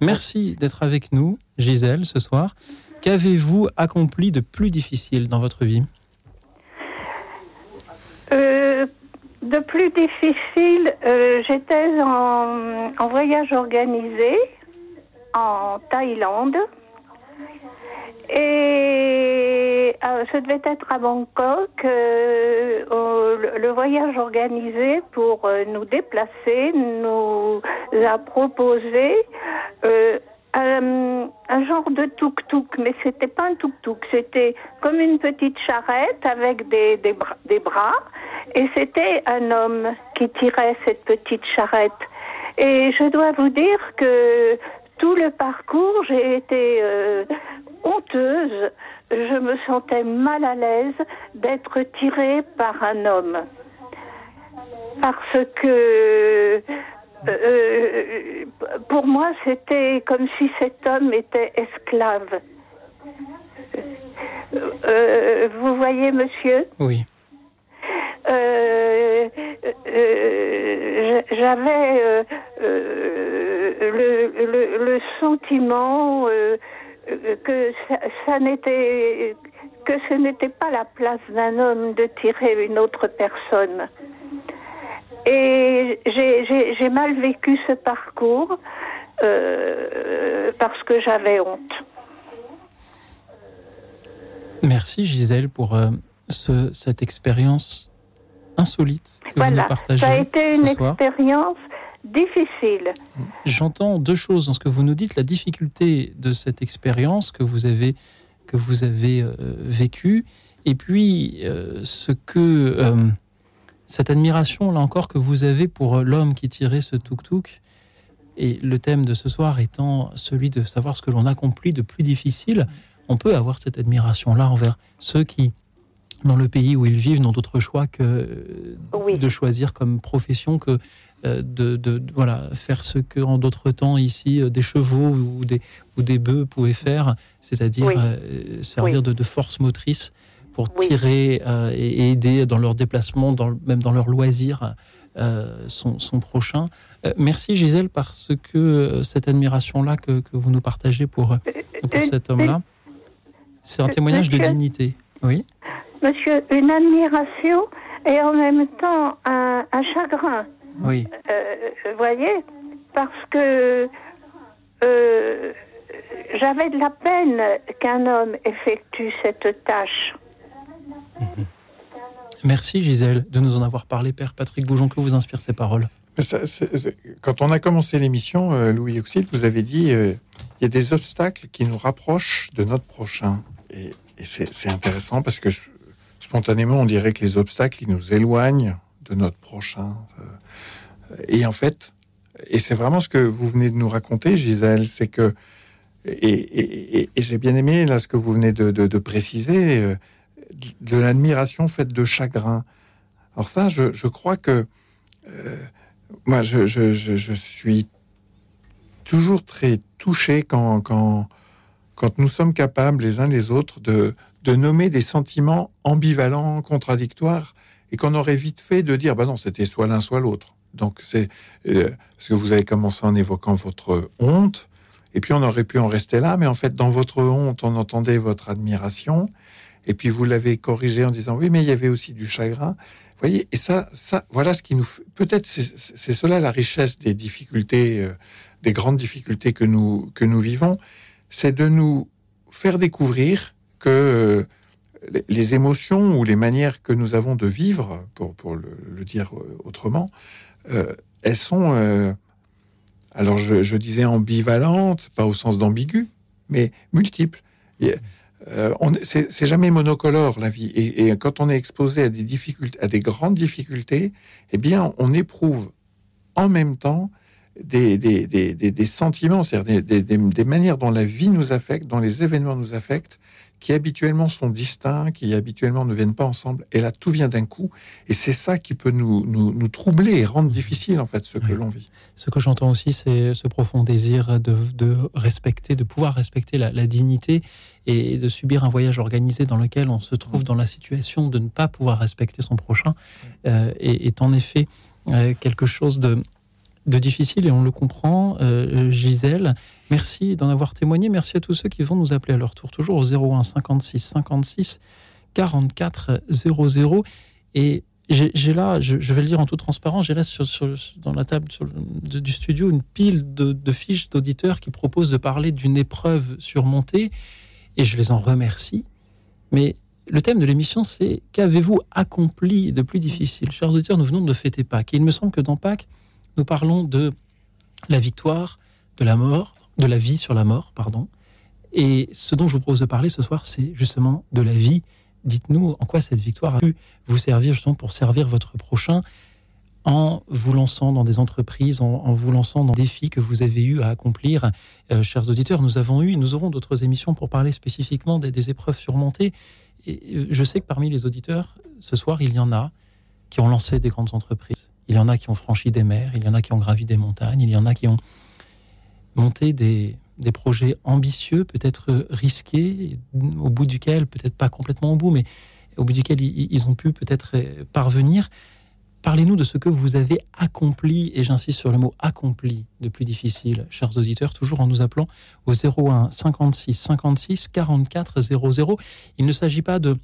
A: Merci d'être avec nous, Gisèle, ce soir. Qu'avez-vous accompli de plus difficile dans votre vie?
K: Euh, de plus difficile, euh, j'étais en, voyage organisé en Thaïlande. Et euh, ce devait être à Bangkok, le voyage organisé pour nous déplacer nous a proposé un, un genre de tuk-tuk, mais c'était pas un tuk-tuk, c'était comme une petite charrette avec des, des, des bras, et c'était un homme qui tirait cette petite charrette. Et je dois vous dire que tout le parcours, j'ai été euh, honteuse, je me sentais mal à l'aise d'être tirée par un homme. Parce que euh, euh, pour moi, c'était comme si cet homme était esclave. Euh, vous voyez, monsieur?
A: Oui.
K: J'avais le, le, sentiment que ça n'était que ce n'était pas la place d'un homme de tirer une autre personne. Et j'ai mal vécu ce parcours euh, parce que j'avais honte.
A: Merci Gisèle pour euh, ce, cette expérience insolite que vous nous partagez.
K: Ça a été une expérience difficile.
A: J'entends deux choses dans ce que vous nous dites. La difficulté de cette expérience que vous avez, que vous avez euh, vécue, et puis ce que cette admiration, là encore, que vous avez pour euh, l'homme qui tirait ce tuk-tuk, et le thème de ce soir étant celui de savoir ce que l'on accomplit de plus difficile, on peut avoir cette admiration-là envers ceux qui, dans le pays où ils vivent, n'ont d'autre choix que de choisir comme profession que euh, de, voilà, faire ce que en d'autres temps ici euh, des chevaux ou des, ou des bœufs pouvaient faire, c'est-à-dire euh, servir de, force motrice pour tirer et, aider dans leur déplacement, dans, même dans leur loisir, son, son, prochain. merci Gisèle parce que cette admiration-là que, que, vous nous partagez pour, pour cet homme-là, c'est un témoignage de dignité. Oui.
K: Monsieur, une admiration et en même temps un, un chagrin.
A: Oui.
K: Euh, vous voyez Parce que euh, j'avais de la peine qu'un homme effectue cette tâche.
A: Merci Gisèle de nous en avoir parlé, Père Patrick Boujon. Que vous inspire ces paroles
B: Quand on a commencé l'émission, euh, Louis Auxil, vous avez dit il y a des obstacles qui nous rapprochent de notre prochain. Et, c'est intéressant parce que spontanément, on dirait que les obstacles, ils nous éloignent de notre prochain. Et en fait, et c'est vraiment ce que vous venez de nous raconter, Gisèle, c'est que, et, j'ai bien aimé là ce que vous venez de, préciser, euh, de l'admiration faite de chagrin. Alors ça, je, crois que euh, moi, je, suis toujours très touché quand, quand, quand nous sommes capables les uns les autres de, de nommer des sentiments ambivalents, contradictoires, et qu'on aurait vite fait de dire, bah non, c'était soit l'un, soit l'autre. Donc c'est euh, parce que vous avez commencé en évoquant votre honte, et puis on aurait pu en rester là, mais en fait dans votre honte, on entendait votre admiration, et puis vous l'avez corrigé en disant oui, mais il y avait aussi du chagrin. Vous voyez, et ça, ça, voilà ce qui nous, peut-être c'est cela la richesse des difficultés, euh, des grandes difficultés que nous que nous vivons, c'est de nous faire découvrir que euh, les émotions ou les manières que nous avons de vivre, pour, pour le, dire autrement, euh, elles sont, alors je, disais ambivalentes, pas au sens d'ambigu, mais multiples. Euh, c'est jamais monocolore la vie. Et, quand on est exposé à des difficultés, à des grandes difficultés, eh bien, on éprouve en même temps des, des, des, des sentiments, c'est-à-dire des, manières dont la vie nous affecte, dont les événements nous affectent, qui habituellement sont distincts, qui habituellement ne viennent pas ensemble. Et là, tout vient d'un coup. Et c'est ça qui peut nous, nous, troubler et rendre difficile, en fait, ce que l'on vit.
A: Ce que j'entends aussi, c'est ce profond désir de, de, respecter, de pouvoir respecter la, dignité et de subir un voyage organisé dans lequel on se trouve dans la situation de ne pas pouvoir respecter son prochain euh, est, en effet euh, quelque chose de de difficile et on le comprend. Euh, Gisèle, merci d'en avoir témoigné. Merci à tous ceux qui vont nous appeler à leur tour, toujours au 01 56 56 44 00. Et j'ai là, je, vais le dire en toute transparence, j'ai là sur, dans la table du studio une pile de, fiches d'auditeurs qui proposent de parler d'une épreuve surmontée et je les en remercie. Mais le thème de l'émission, c'est qu'avez-vous accompli de plus difficile? Chers auditeurs, nous venons de fêter Pâques et il me semble que dans Pâques, nous parlons de la victoire, de la mort, de la vie sur la mort, pardon. Et ce dont je vous propose de parler ce soir, c'est justement de la vie. Dites-nous en quoi cette victoire a pu vous servir justement pour servir votre prochain en vous lançant dans des entreprises, en, vous lançant dans des défis que vous avez eu à accomplir. Euh, chers auditeurs, nous avons eu, nous aurons d'autres émissions pour parler spécifiquement des, épreuves surmontées. Et je sais que parmi les auditeurs, ce soir, il y en a qui ont lancé des grandes entreprises. Il y en a qui ont franchi des mers, il y en a qui ont gravi des montagnes, il y en a qui ont monté des projets ambitieux, peut-être risqués, au bout duquel, peut-être pas complètement au bout, mais au bout duquel ils, ont pu peut-être parvenir. Parlez-nous de ce que vous avez accompli, et j'insiste sur le mot accompli, de plus difficile, chers auditeurs, toujours en nous appelant au 01 56 56 44 00. Il ne s'agit pas de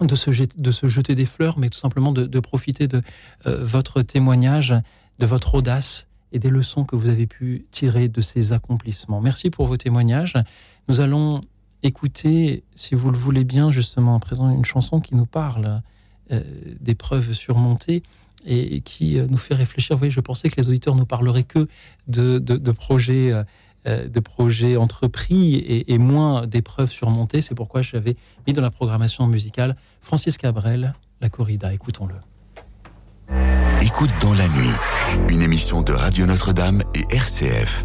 A: de se, de se jeter des fleurs, mais tout simplement de, profiter de euh, votre témoignage, de votre audace et des leçons que vous avez pu tirer de ces accomplissements. Merci pour vos témoignages. Nous allons écouter, si vous le voulez bien, justement à présent, une chanson qui nous parle d'épreuves surmontées et, qui euh, nous fait réfléchir. Vous voyez, je pensais que les auditeurs ne parleraient que de, de projets euh, de projets entrepris et, moins d'épreuves surmontées. C'est pourquoi j'avais mis dans la programmation musicale Francis Cabrel, La Corrida. Écoutons-le.
L: Écoute dans la nuit, une émission de Radio Notre-Dame et RCF.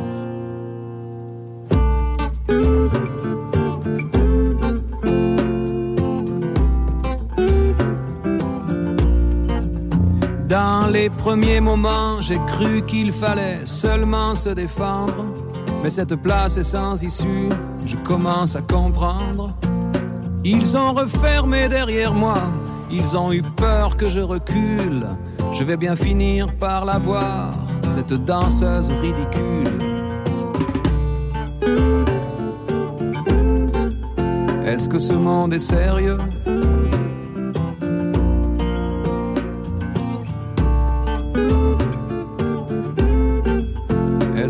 M: Les premiers moments, j'ai cru qu'il fallait seulement se défendre. Mais cette place est sans issue, je commence à comprendre. Ils ont refermé derrière moi, ils ont eu peur que je recule. Je vais bien finir par la voir, cette danseuse ridicule. Est-ce que ce monde est sérieux?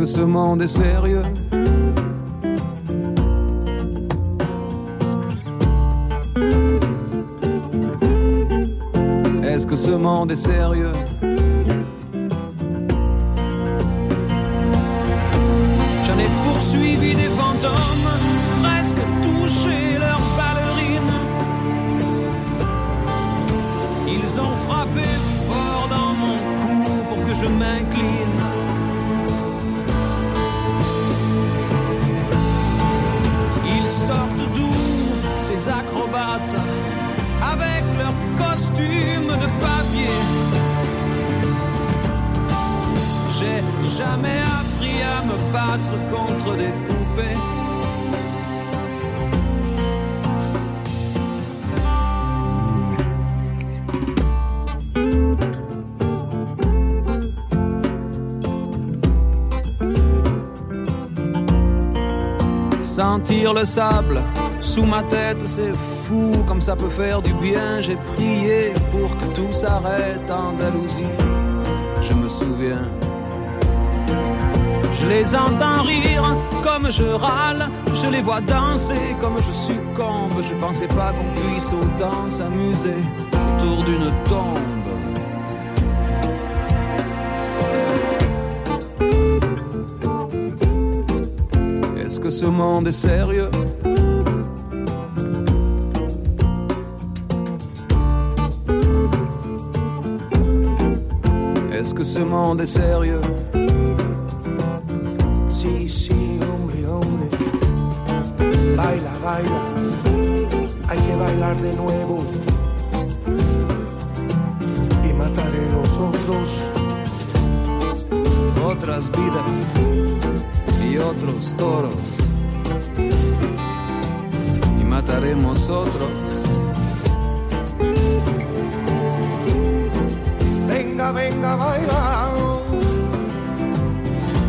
M: Est-ce que ce monde est sérieux Est-ce que ce monde est sérieux? J'en ai poursuivi des fantômes, presque touché leurs ballerines. Ils ont frappé fort dans mon cou pour que je m'incline. Ces acrobates avec leurs costumes de papier. J'ai jamais appris à me battre contre des poupées. Sentir le sable sous ma tête, c'est fou comme ça peut faire du bien. J'ai prié pour que tout s'arrête Andalousie. Je me souviens. Je les entends rire comme je râle. Je les vois danser comme je succombe. Je pensais pas qu'on puisse autant s'amuser autour d'une tombe. Est-ce que ce monde est sérieux? Que ce monde est sérieux
N: Sí, sí, hombre, hombre. Baila, baila. Hay que bailar de nuevo. Y mataré los otros.
M: Otras vidas y otros toros. Y mataremos otros.
N: Venga, venga, baila.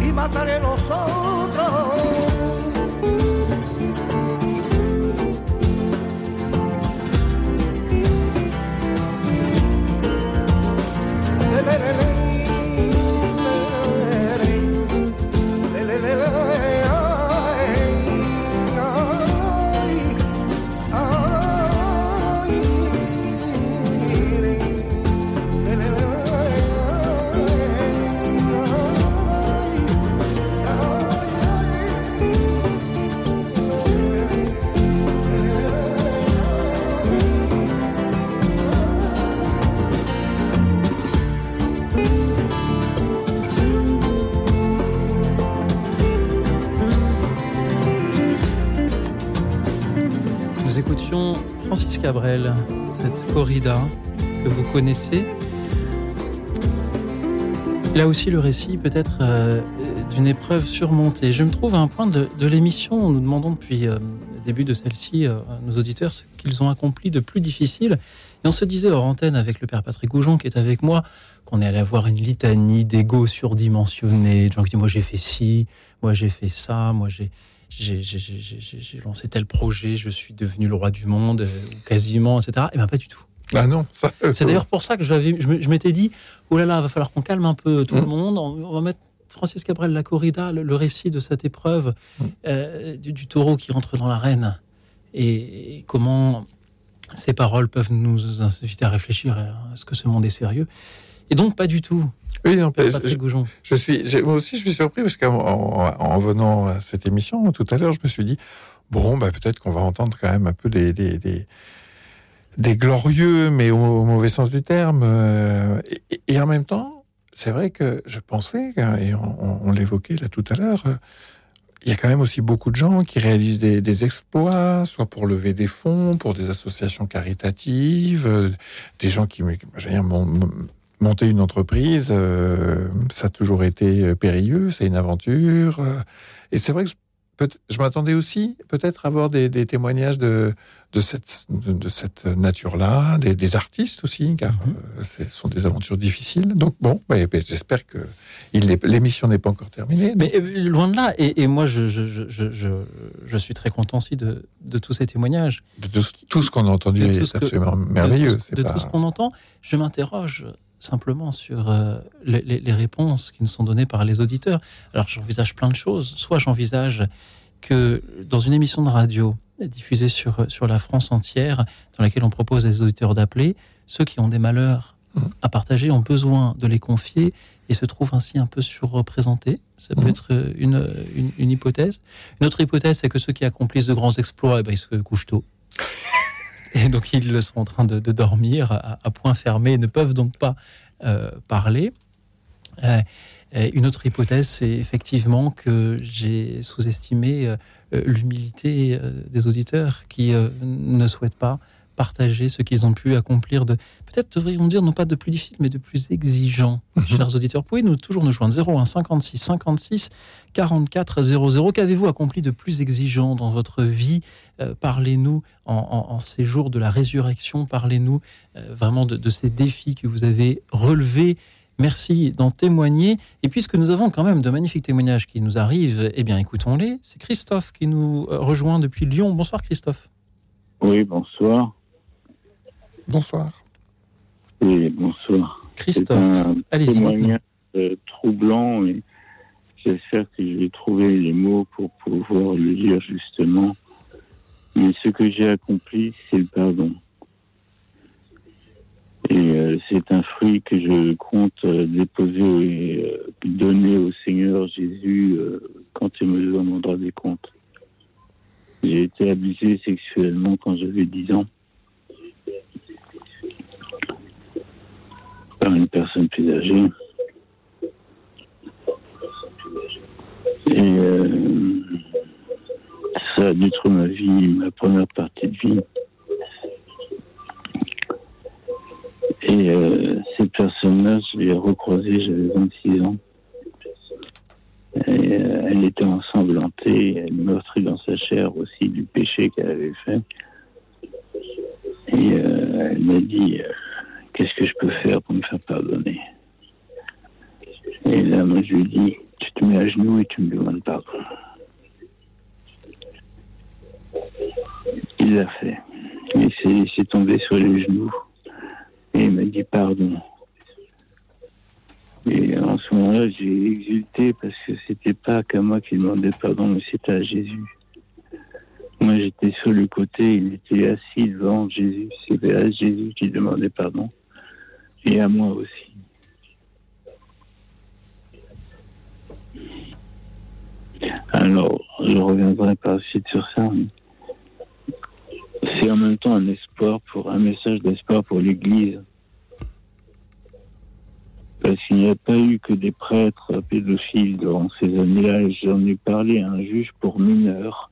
N: Y mataré los otros.
A: Francis Cabrel, cette corrida que vous connaissez. Là aussi, le récit peut-être euh, d'une épreuve surmontée. Je me trouve à un point de, l'émission nous demandons depuis euh, le début de celle-ci euh, à nos auditeurs ce qu'ils ont accompli de plus difficile. Et on se disait hors antenne avec le père Patrick Goujon qui est avec moi qu'on est allé avoir une litanie d'ego surdimensionnés, de gens qui disent moi j'ai fait ci, moi j'ai fait ça, moi j'ai j'ai lancé tel projet, je suis devenu le roi du monde, quasiment, etc. Et bien pas du tout.
B: Ah non,
A: c'est d'ailleurs pour ça que je m'étais dit, oh là là, va falloir qu'on calme un peu tout le mmh. monde. On va mettre Francis Cabrel la corrida, le, récit de cette épreuve mmh. euh, du, taureau qui rentre dans l'arène et, comment ces paroles peuvent nous inciter à réfléchir à ce que ce monde est sérieux. Et donc pas du tout.
B: Oui, non, je, je, suis, moi aussi, je suis surpris parce qu'en en, venant à cette émission tout à l'heure, je me suis dit bon, bah, peut-être qu'on va entendre quand même un peu des, des, des, glorieux, mais au, mauvais sens du terme. Euh, et, en même temps, c'est vrai que je pensais, et on, l'évoquait là tout à l'heure, euh, il y a quand même aussi beaucoup de gens qui réalisent des, des, exploits, soit pour lever des fonds, pour des associations caritatives, euh, des gens qui, je veux dire, monter une entreprise, euh, ça a toujours été périlleux, c'est une aventure. Euh, et c'est vrai que je, je m'attendais aussi peut-être à avoir des, des, témoignages de, de cette, de, cette nature-là, des, des, artistes aussi, car mhm. euh, ce sont des aventures difficiles. Donc bon, bah, j'espère que l'émission n'est pas encore terminée.
A: Mais loin de là, et, et moi je, je, je, je, suis très content aussi de, de tous ces témoignages.
B: De tout, ce qu'on a entendu est absolument merveilleux.
A: De, tout, tout ce qu'on entend, je m'interroge simplement sur euh, les, réponses qui nous sont données par les auditeurs. Alors j'envisage plein de choses. Soit j'envisage que dans une émission de radio diffusée sur, sur la France entière, dans laquelle on propose à auditeurs d'appeler, ceux qui ont des malheurs à partager ont besoin de les confier et se trouvent ainsi un peu surreprésentés. Ça peut mmh. être une, une, hypothèse. Une autre hypothèse, c'est que ceux qui accomplissent de grands exploits, eh ben, ils se couchent tôt. Et donc ils sont en train de, dormir à, point fermé, ne peuvent donc pas euh, parler. Euh, une autre hypothèse, c'est effectivement que j'ai sous-estimé euh, l'humilité des auditeurs qui ne souhaitent pas partager ce qu'ils ont pu accomplir de, peut-être devrions dire non pas de plus difficile, mais de plus exigeant. Chers auditeurs, pouvez nous toujours nous joindre? 01 56 56 44 00. Qu'avez-vous accompli de plus exigeant dans votre vie? Euh, Parlez-nous en, ces jours de la résurrection. Parlez-nous euh, vraiment de, ces défis que vous avez relevés. Merci d'en témoigner. Et puisque nous avons quand même de magnifiques témoignages qui nous arrivent, eh bien écoutons-les. C'est Christophe qui nous euh, rejoint depuis Lyon. Bonsoir Christophe.
O: Oui, bonsoir.
B: Bonsoir.
O: Oui, bonsoir.
A: Christophe, allez-y.
O: témoignage euh, troublant et j'espère que je vais trouver les mots pour pouvoir le dire justement. Mais ce que j'ai accompli, c'est le pardon. Et euh, c'est un fruit que je compte euh, déposer et donner au Seigneur Jésus quand il me demandera des comptes. J'ai été abusé sexuellement quand j'avais 10 ans. Par une personne plus âgée. Et euh, ça a détruit ma vie, ma première partie de vie. Et euh, cette personne-là, je l'ai recroisée, j'avais 26 ans. Et, euh, elle était ensanglantée, elle meurtrit dans sa chair aussi du péché qu'elle avait fait. Et elle m'a dit, qu'est-ce que je peux faire pour me faire pardonner? Et là, moi, je lui dis, tu te mets à genoux et tu me demandes pardon. Il l'a fait. Il s'est tombé sur les genoux et il m'a dit pardon. Et en ce moment-là, j'ai exulté parce que c'était pas qu'à moi qui demandait pardon, mais c'était à Jésus. Moi, j'étais sur le côté, il était assis devant Jésus. C'était à Jésus qui demandait pardon et à moi aussi. Alors, je reviendrai par la suite sur ça. C'est en même temps un espoir pour un message d'espoir pour l'Église. Parce qu'il n'y a pas eu que des prêtres pédophiles durant ces années-là. J'en ai parlé à un juge pour mineurs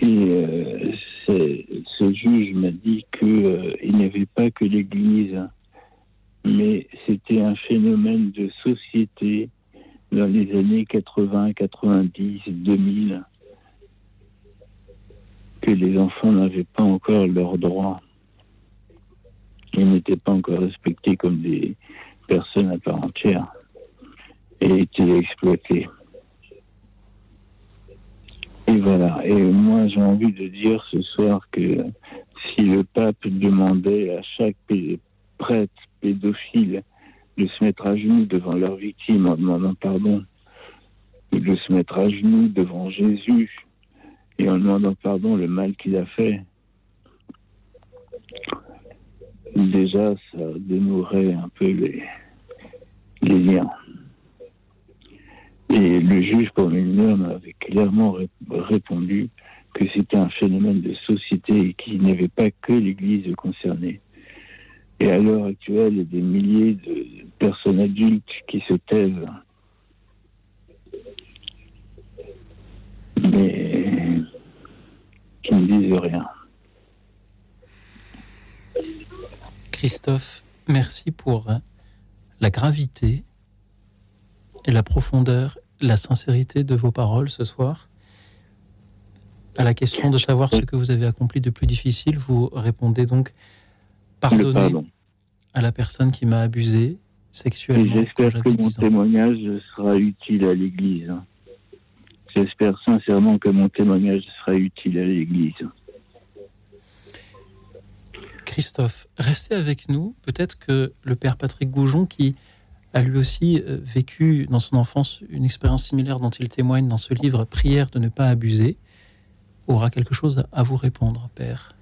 O: Et euh, ce juge m'a dit qu'il n'y avait pas que l'Église, mais c'était un phénomène de société dans les années 80, 90, 2000, que les enfants n'avaient pas encore leurs droits. Ils n'étaient pas encore respectés comme des personnes à part entière et étaient exploités. Et voilà. Et moi, j'ai envie de dire ce soir que si le pape demandait à chaque prêtre pédophile de se mettre à genoux devant leur victime en demandant pardon, de se mettre à genoux devant Jésus et en demandant pardon le mal qu'il a fait, déjà, ça dénouerait un peu les liens. Et le juge pour mineur m'avait clairement ré- répondu que c'était un phénomène de société et qu'il n'y avait pas que l'Église concernée. Et à l'heure actuelle, il y a des milliers de personnes adultes qui se taisent. Mais qui ne disent rien.
A: Christophe, merci pour euh, la gravité et la profondeur, la sincérité de vos paroles ce soir. À la question de savoir ce que vous avez accompli de plus difficile, vous répondez donc pardonner
O: pardon.
A: à la personne qui m'a abusé sexuellement.
O: j'espère que mon
A: 10 ans.
O: témoignage sera utile à l'Église. J'espère sincèrement que mon témoignage sera utile à l'Église.
A: Christophe, restez avec nous. Peut-être que le père Patrick Goujon, qui a lui aussi euh, vécu dans son enfance une expérience similaire dont il témoigne dans ce livre Prière de ne pas abuser, aura quelque chose à vous répondre, père.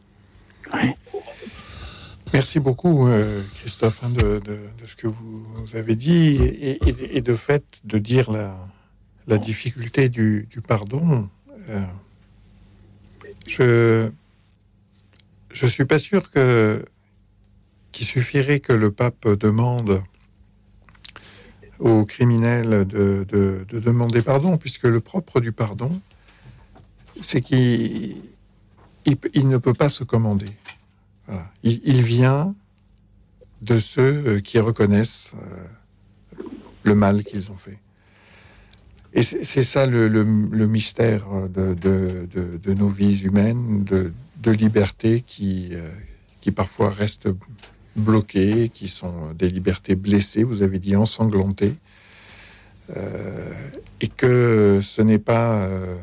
B: Merci beaucoup, euh, Christophe, hein, de, ce que vous, avez dit et, de fait de dire la, difficulté du, du pardon. Euh, je je suis pas sûr que qu'il suffirait que le pape demande aux criminels de, de- de demander pardon, puisque le propre du pardon, c'est qu'il il, il ne peut pas se commander. Il, vient de ceux euh, qui reconnaissent euh, le mal qu'ils ont fait. Et c'est ça le, mystère de, de- nos vies humaines, de, liberté qui, euh, qui parfois restent bloquées, qui sont des libertés blessées, vous avez dit ensanglantées, Euh, et que ce n'est pas euh,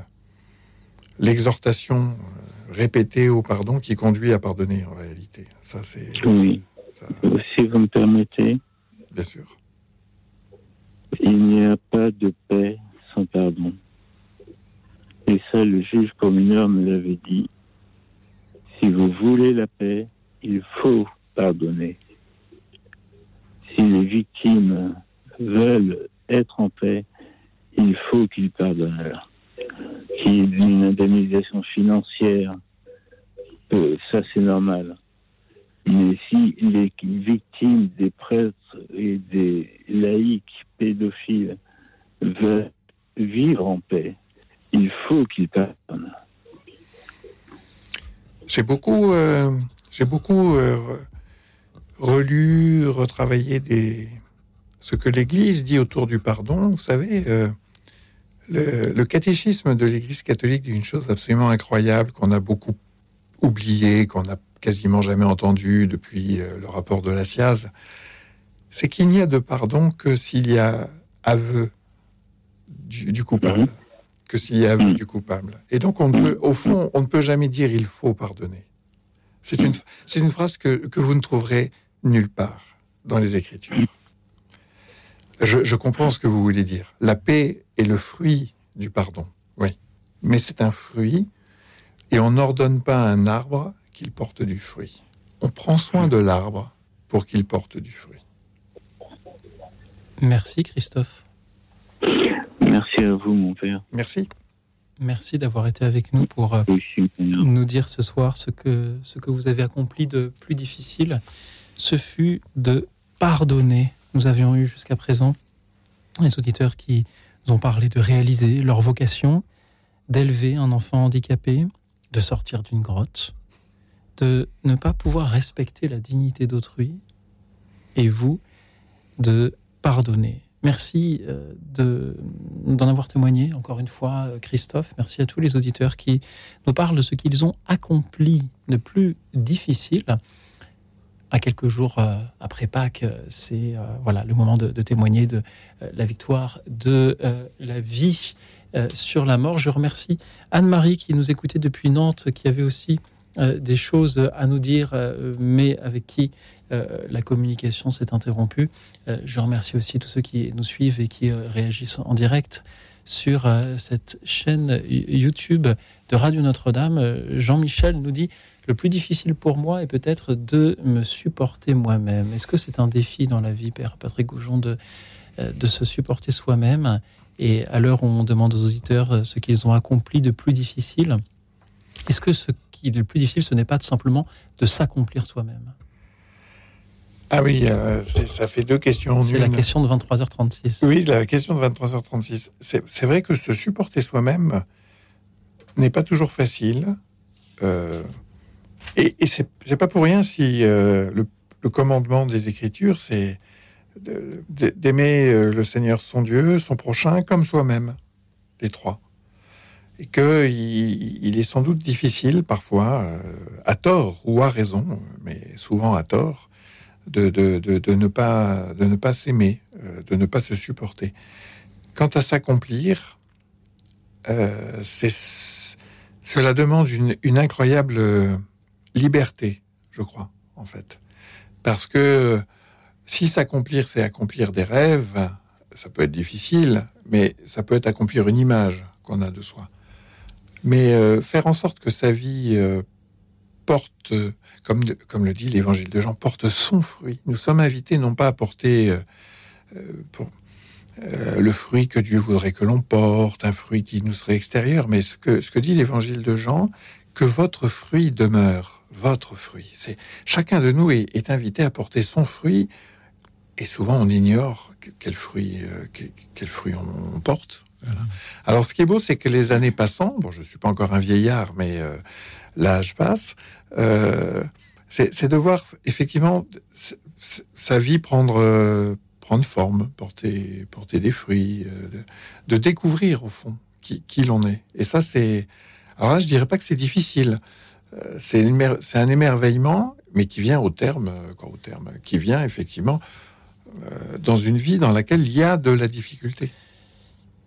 B: l'exhortation euh, répétée au pardon qui conduit à pardonner en réalité. Ça, c'est.
O: Oui. Si vous me permettez,
B: Bien sûr.
O: il n'y a pas de paix sans pardon. Et ça, le juge pour mineur me l'avait dit. Si vous voulez la paix, il faut pardonner. Si les victimes veulent être en paix, il faut qu'ils pardonnent. Qu'il y ait une indemnisation financière, euh, ça c'est normal. Mais si les victimes des prêtres et des laïcs pédophiles veulent vivre en paix, il faut qu'ils pardonnent.
B: J'ai beaucoup, euh, beaucoup euh, relu, retravaillé des, ce que l'Église dit autour du pardon. Vous savez, euh, le, le catéchisme de l'Église catholique dit une chose absolument incroyable qu'on a beaucoup oublié, qu'on n'a quasiment jamais entendu depuis euh, le rapport de la SIAZ. C'est qu'il n'y a de pardon que s'il y a aveu du, du coupable, que s'il y a aveu du coupable. Et donc, on ne peut, au fond, on ne peut jamais dire il faut pardonner. C'est une, c'est une phrase que, que vous ne trouverez nulle part dans les Écritures. Je, je comprends ce que vous voulez dire. La paix est le fruit du pardon, oui. Mais c'est un fruit et on n'ordonne pas à un arbre qu'il porte du fruit. On prend soin de l'arbre pour qu'il porte du fruit.
A: Merci, Christophe.
O: Merci à vous, mon père.
B: Merci.
A: Merci d'avoir été avec nous pour euh, nous dire ce soir ce que, ce que vous avez accompli de plus difficile. Ce fut de pardonner. Nous avions eu jusqu'à présent les auditeurs qui nous ont parlé de réaliser leur vocation, d'élever un enfant handicapé, de sortir d'une grotte, de ne pas pouvoir respecter la dignité d'autrui, et vous, de pardonner. Merci euh, de, d'en avoir témoigné, encore une fois, euh, Christophe. Merci à tous les auditeurs qui nous parlent de ce qu'ils ont accompli de plus difficile. À quelques jours euh, après Pâques, c'est voilà le moment de, de témoigner de la victoire de la vie sur la mort. Je remercie Anne-Marie qui nous écoutait depuis Nantes, qui avait aussi des choses à nous dire, mais avec qui euh, la communication s'est interrompue. Euh, je remercie aussi tous ceux qui nous suivent et qui euh, réagissent en direct sur cette chaîne YouTube de Radio Notre-Dame. Jean-Michel nous dit le plus difficile pour moi est peut-être de me supporter moi-même. Est-ce que c'est un défi dans la vie, Père Patrick Goujon, de, de se supporter soi-même Et à l'heure où on demande aux auditeurs ce qu'ils ont accompli de plus difficile, est-ce que ce qui est le plus difficile, ce n'est pas tout simplement de s'accomplir soi-même?
B: Ah oui, euh, ça fait deux questions.
A: C'est la question de 23h36.
B: Oui, la question de 23h36. C'est vrai que se supporter soi-même n'est pas toujours facile. Euh, et, et c'est pas pour rien si euh, le, commandement des Écritures, c'est d'aimer le Seigneur son Dieu, son prochain, comme soi-même, les trois. Et qu'il il est sans doute difficile parfois, à tort ou à raison, mais souvent à tort, de, ne pas, de ne pas s'aimer, euh, de ne pas se supporter. Quant à s'accomplir, euh, cela demande une, une, incroyable liberté, je crois, en fait. Parce que si s'accomplir, c'est accomplir des rêves, ça peut être difficile, mais ça peut être accomplir une image qu'on a de soi. Mais euh, faire en sorte que sa vie porte, comme, le dit l'évangile de Jean, porte son fruit. Nous sommes invités non pas à porter euh, euh, euh, le fruit que Dieu voudrait que l'on porte, un fruit qui nous serait extérieur, mais ce que dit l'évangile de Jean, que votre fruit demeure, votre fruit. C'est chacun de nous est, invité à porter son fruit, et souvent on ignore quel fruit, quel, fruit on, porte. Alors, ce qui est beau, c'est que les années passant, bon, je suis pas encore un vieillard, mais l'âge passe, euh, c'est de voir effectivement sa vie prendre, euh, prendre forme, porter, porter des fruits, euh, de, découvrir au fond qui, qui l'on est. Et ça, c'est. Alors là, je dirais pas que c'est difficile. C'est un émerveillement, mais qui vient au terme, quoi, au terme, qui vient effectivement dans une vie dans laquelle il y a de la difficulté.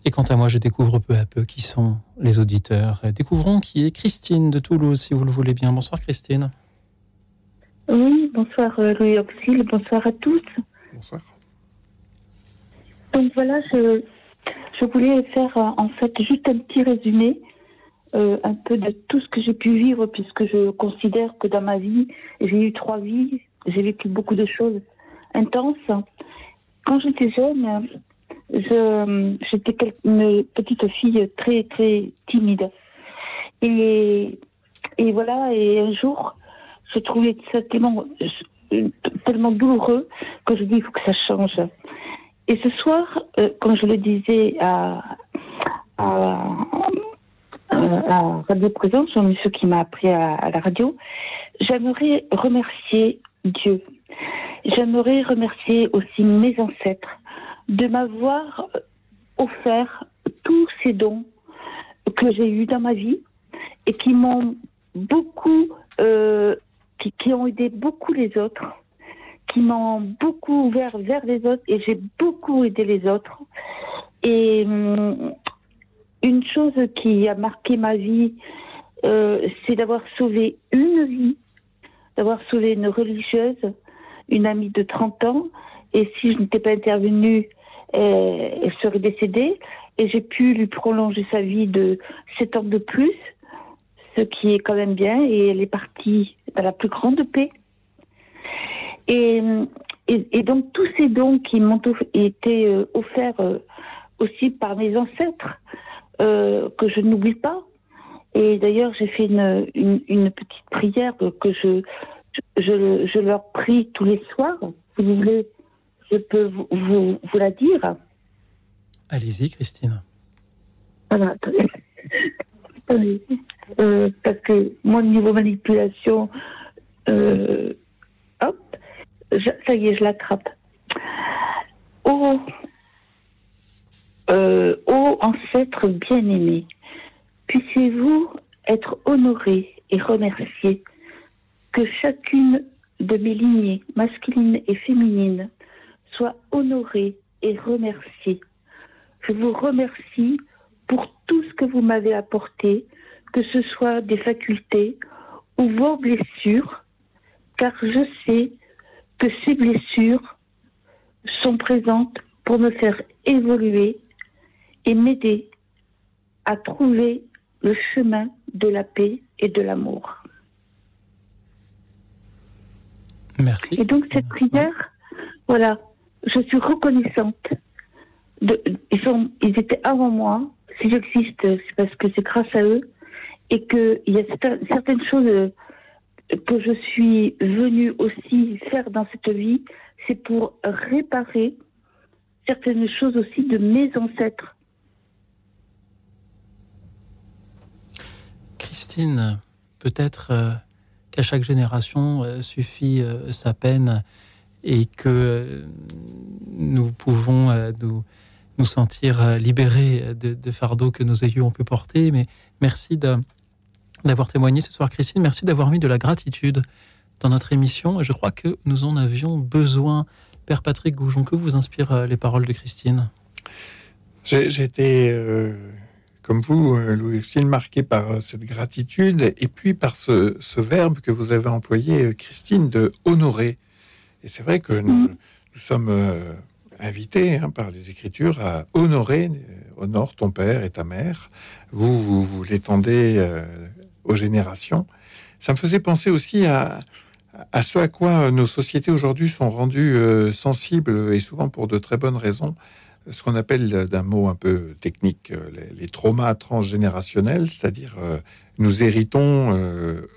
A: Et quant à moi, je découvre peu à peu qui sont les auditeurs. Découvrons qui est Christine de Toulouse, si vous le voulez bien. Bonsoir Christine.
P: Oui, bonsoir euh, Louis Auxil, bonsoir à tous.
B: Bonsoir.
P: Donc voilà, je, je voulais faire euh, en fait juste un petit résumé euh, un peu de tout ce que j'ai pu vivre, puisque je considère que dans ma vie, j'ai eu trois vies, j'ai vécu beaucoup de choses intenses. Quand j'étais jeune, je, j'étais une petite fille très, très timide. Et, et voilà, et un jour, je trouvais ça tellement, tellement douloureux que je dis, il faut que ça change. Et ce soir, euh, quand je le disais à, à Radio Présence, un monsieur qui m'a appris à, la radio, j'aimerais remercier Dieu. J'aimerais remercier aussi mes ancêtres de m'avoir offert tous ces dons que j'ai eus dans ma vie et qui m'ont beaucoup, euh, qui, ont aidé beaucoup les autres, qui m'ont beaucoup ouvert vers les autres et j'ai beaucoup aidé les autres. Et hum, une chose qui a marqué ma vie, euh, c'est d'avoir sauvé une vie, d'avoir sauvé une religieuse, une amie de 30 ans. Et si je n'étais pas intervenue elle serait décédée et j'ai pu lui prolonger sa vie de 7 ans de plus, ce qui est quand même bien, et elle est partie dans la plus grande paix. Et, donc tous ces dons qui m'ont été euh, offerts euh, aussi par mes ancêtres, euh, que je n'oublie pas. Et d'ailleurs, j'ai fait une, une, petite prière que je, je, je, leur prie tous les soirs. Si vous voulez, je peux vous, vous, la dire.
A: Allez-y, Christine.
P: Voilà, attendez. euh, parce que moi, niveau manipulation, euh, hop, je- ça y est, je l'attrape. Ô, euh, ô ancêtre bien-aimé, puissiez-vous être honoré et remercié que chacune de mes lignées, masculines et féminines, soit honorée et remerciée. Je vous remercie pour tout ce que vous m'avez apporté, que ce soit des facultés ou vos blessures, car je sais que ces blessures sont présentes pour me faire évoluer et m'aider à trouver le chemin de la paix et de l'amour.
A: Merci.
P: Et donc cette prière, voilà, je suis reconnaissante. De, ils, sont, ils étaient avant moi. Si j'existe, c'est parce que c'est grâce à eux. Et qu'il y a certain- certaines choses euh, que je suis venue aussi faire dans cette vie, c'est pour réparer certaines choses aussi de mes ancêtres.
A: Peut-être euh, qu'à chaque génération euh, suffit euh, sa peine et que nous pouvons nous, sentir libérés de, de fardeaux que nos aïeux ont pu porter. Mais merci d'avoir témoigné ce soir, Christine. Merci d'avoir mis de la gratitude dans notre émission. Je crois que nous en avions besoin. Père Patrick Goujon, que vous inspirent les paroles de Christine?
B: J'ai été, comme vous, euh, Louis marqué par euh, cette gratitude et puis par ce, ce verbe que vous avez employé, euh, Christine, de honorer. Et c'est vrai que nous, nous sommes invités hein, par les Écritures à honorer, honore ton père et ta mère. Vous, vous, vous l'étendez euh, aux générations. Ça me faisait penser aussi à, à ce à quoi nos sociétés aujourd'hui sont rendues euh, sensibles et souvent pour de très bonnes raisons ce qu'on appelle euh, d'un mot un peu technique euh, les, traumas transgénérationnels, c'est-à-dire euh, nous héritons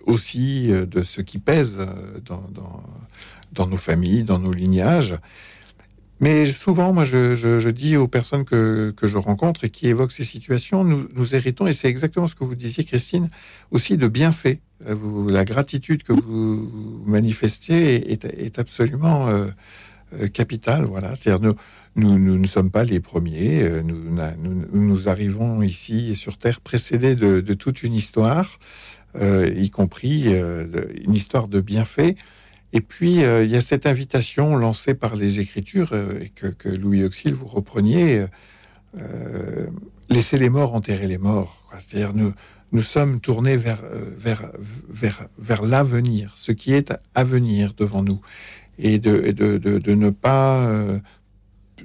B: aussi de ce qui pèse dans, nos familles, dans nos lignages. Mais souvent, moi, je, dis aux personnes que, que je rencontre et qui évoquent ces situations, nous, héritons, et c'est exactement ce que vous disiez, Christine, aussi de bienfaits. La gratitude que vous manifestez est, absolument capitale. Voilà, c'est-à-dire nous, nous, ne sommes pas les premiers. euh, Nous, arrivons ici sur Terre précédés de, toute une histoire, euh, y compris euh, une histoire de bienfaits. Et puis, il y a cette invitation lancée par les Écritures, et que, Louis Auxil, vous repreniez, laissez les morts enterrer les morts. C'est-à-dire, nous, sommes tournés vers, l'avenir, ce qui est à venir devant nous, et de, ne pas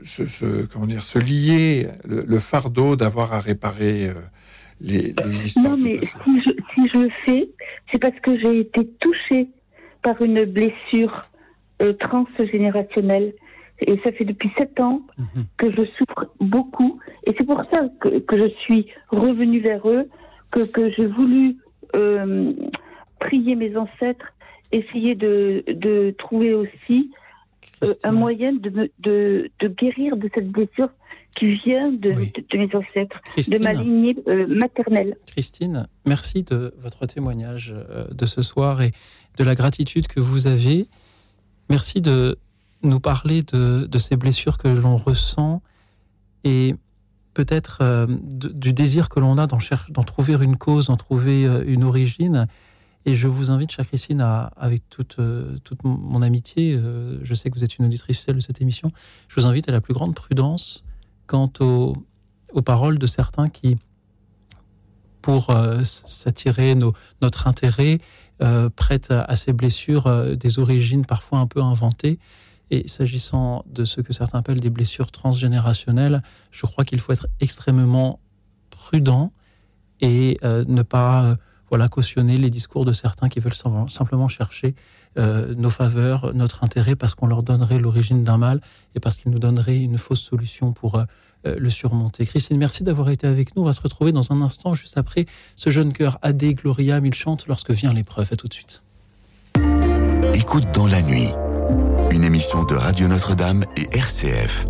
B: se, se- comment dire, se lier le, le fardeau d'avoir à réparer euh, les, les histoires
P: Non, mais si je, si je le fais, c'est parce que j'ai été touchée par une blessure euh, transgénérationnelle. Et ça fait depuis sept ans que je souffre beaucoup. Et c'est pour ça que, que je suis revenue vers eux, que, que j'ai voulu euh, prier mes ancêtres, essayer de, de trouver aussi euh, un moyen de, me- de, de guérir de cette blessure qui vient de, de, de mes ancêtres, de ma lignée euh, maternelle.
A: Christine, merci de votre témoignage euh, de ce soir et de la gratitude que vous avez. Merci de nous parler de, de ces blessures que l'on ressent et peut-être euh, du désir que l'on a d'en, trouver une cause, d'en trouver euh, une origine. Et je vous invite, chère Christine, avec toute, euh, toute mon- amitié, euh, je sais que vous êtes une auditrice fidèle de cette émission, je vous invite à la plus grande prudence quant aux, aux paroles de certains qui, pour euh, s'attirer notre intérêt, euh, prêtent à, ces blessures des origines parfois un peu inventées. Et s'agissant de ce que certains appellent des blessures transgénérationnelles, je crois qu'il faut être extrêmement prudent et ne pas voilà, cautionner les discours de certains qui veulent sim- simplement chercher euh, nos faveurs, notre intérêt, parce qu'on leur donnerait l'origine d'un mal et parce qu'ils nous donneraient une fausse solution pour euh, euh, le surmonter. Christine, merci d'avoir été avec nous. On va se retrouver dans un instant, juste après ce jeune cœur Ade Gloria, il chante lorsque vient l'épreuve. À tout de suite.
L: Écoute dans la nuit. Une émission de Radio Notre-Dame et RCF.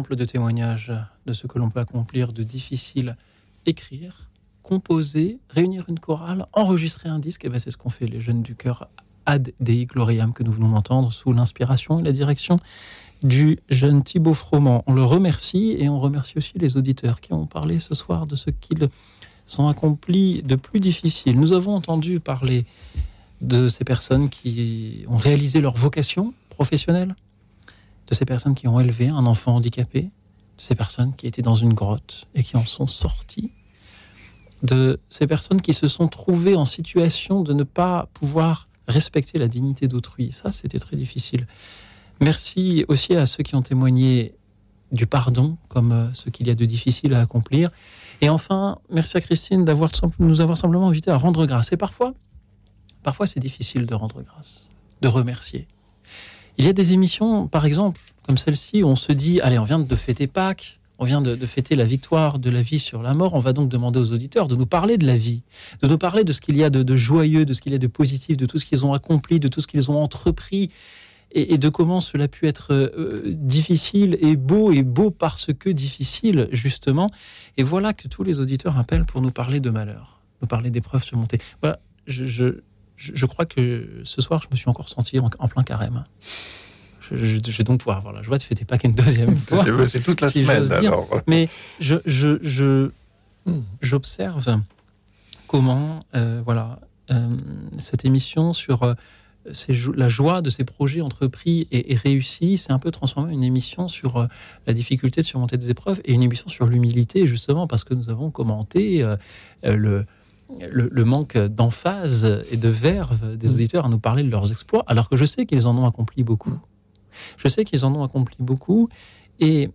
A: Un exemple de témoignage de ce que l'on peut accomplir de difficile Écrire, composer, réunir une chorale, enregistrer un disque, et ben c'est ce qu'ont fait les jeunes du chœur Ad Dei Gloriam que nous venons d'entendre sous l'inspiration et la direction du jeune Thibaut Froment. On le remercie et on remercie aussi les auditeurs qui ont parlé ce soir de ce qu'ils sont accomplis de plus difficile. Nous avons entendu parler de ces personnes qui ont réalisé leur vocation professionnelle, de ces personnes qui ont élevé un enfant handicapé, de ces personnes qui étaient dans une grotte et qui en sont sorties, de ces personnes qui se sont trouvées en situation de ne pas pouvoir respecter la dignité d'autrui. Ça, c'était très difficile. Merci aussi à ceux qui ont témoigné du pardon comme euh, ce qu'il y a de difficile à accomplir. Et enfin, merci à Christine d'avoir nous avoir simplement invité à rendre grâce. Et parfois, parfois c'est difficile de rendre grâce, de remercier. Il y a des émissions, par exemple, comme celle-ci, où on se dit, allez, on vient de fêter Pâques, on vient de, fêter la victoire de la vie sur la mort, on va donc demander aux auditeurs de nous parler de la vie, de nous parler de ce qu'il y a de, joyeux, de ce qu'il y a de positif, de tout ce qu'ils ont accompli, de tout ce qu'ils ont entrepris, et, de comment cela a pu être euh, difficile et beau, et beau parce que difficile, justement. Et voilà que tous les auditeurs appellent pour nous parler de malheur, nous parler d'épreuves surmontées. Voilà, je, je, crois que ce soir, je me suis encore senti en plein carême je, vais donc pouvoir avoir la joie de fêter Pâques une deuxième fois.
B: C'est toute la semaine alors.
A: Mais je, je, j'observe comment euh, voilà euh, cette émission sur euh, la joie de ces projets entrepris et, réussis s'est un peu transformée en une émission sur la difficulté de surmonter des épreuves et une émission sur l'humilité justement parce que nous avons commenté le le, manque d'emphase et de verve des mm. auditeurs à nous parler de leurs exploits, alors que je sais qu'ils en ont accompli beaucoup. Je sais qu'ils en ont accompli beaucoup et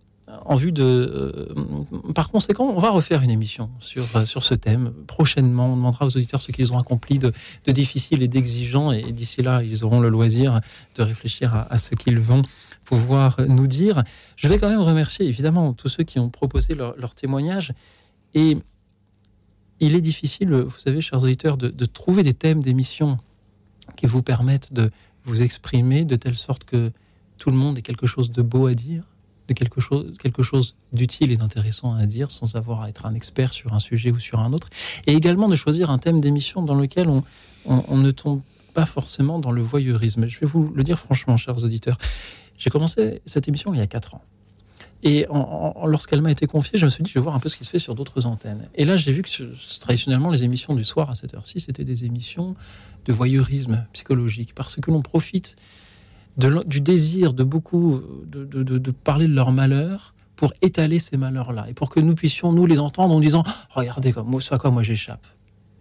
A: en vue de. Euh, par conséquent, on va refaire une émission sur, euh, sur ce thème. Prochainement, on demandera aux auditeurs ce qu'ils ont accompli de, de difficile et d'exigeant. Et, d'ici là, ils auront le loisir de réfléchir à, ce qu'ils vont pouvoir nous dire. Je vais quand même remercier évidemment tous ceux qui ont proposé leur, leur témoignage. Et il est difficile, vous savez, chers auditeurs, de, trouver des thèmes d'émission qui vous permettent de vous exprimer de telle sorte que tout le monde ait quelque chose de beau à dire, de quelque chose, quelque chose d'utile et d'intéressant à dire, sans avoir à être un expert sur un sujet ou sur un autre, et également de choisir un thème d'émission dans lequel on, on, ne tombe pas forcément dans le voyeurisme. Je vais vous le dire franchement, chers auditeurs. J'ai commencé cette émission il y a quatre ans. Et lorsqu'elle m'a été confiée, je me suis dit, je vais voir un peu ce qui se fait sur d'autres antennes. Et là, j'ai vu que traditionnellement, les émissions du soir à cette heure-ci, c'était des émissions de voyeurisme psychologique, parce que l'on profite du désir de beaucoup de, parler de leur malheur pour étaler ces malheurs-là et pour que nous puissions nous les entendre en disant regardez comme ce à quoi moi j'échappe.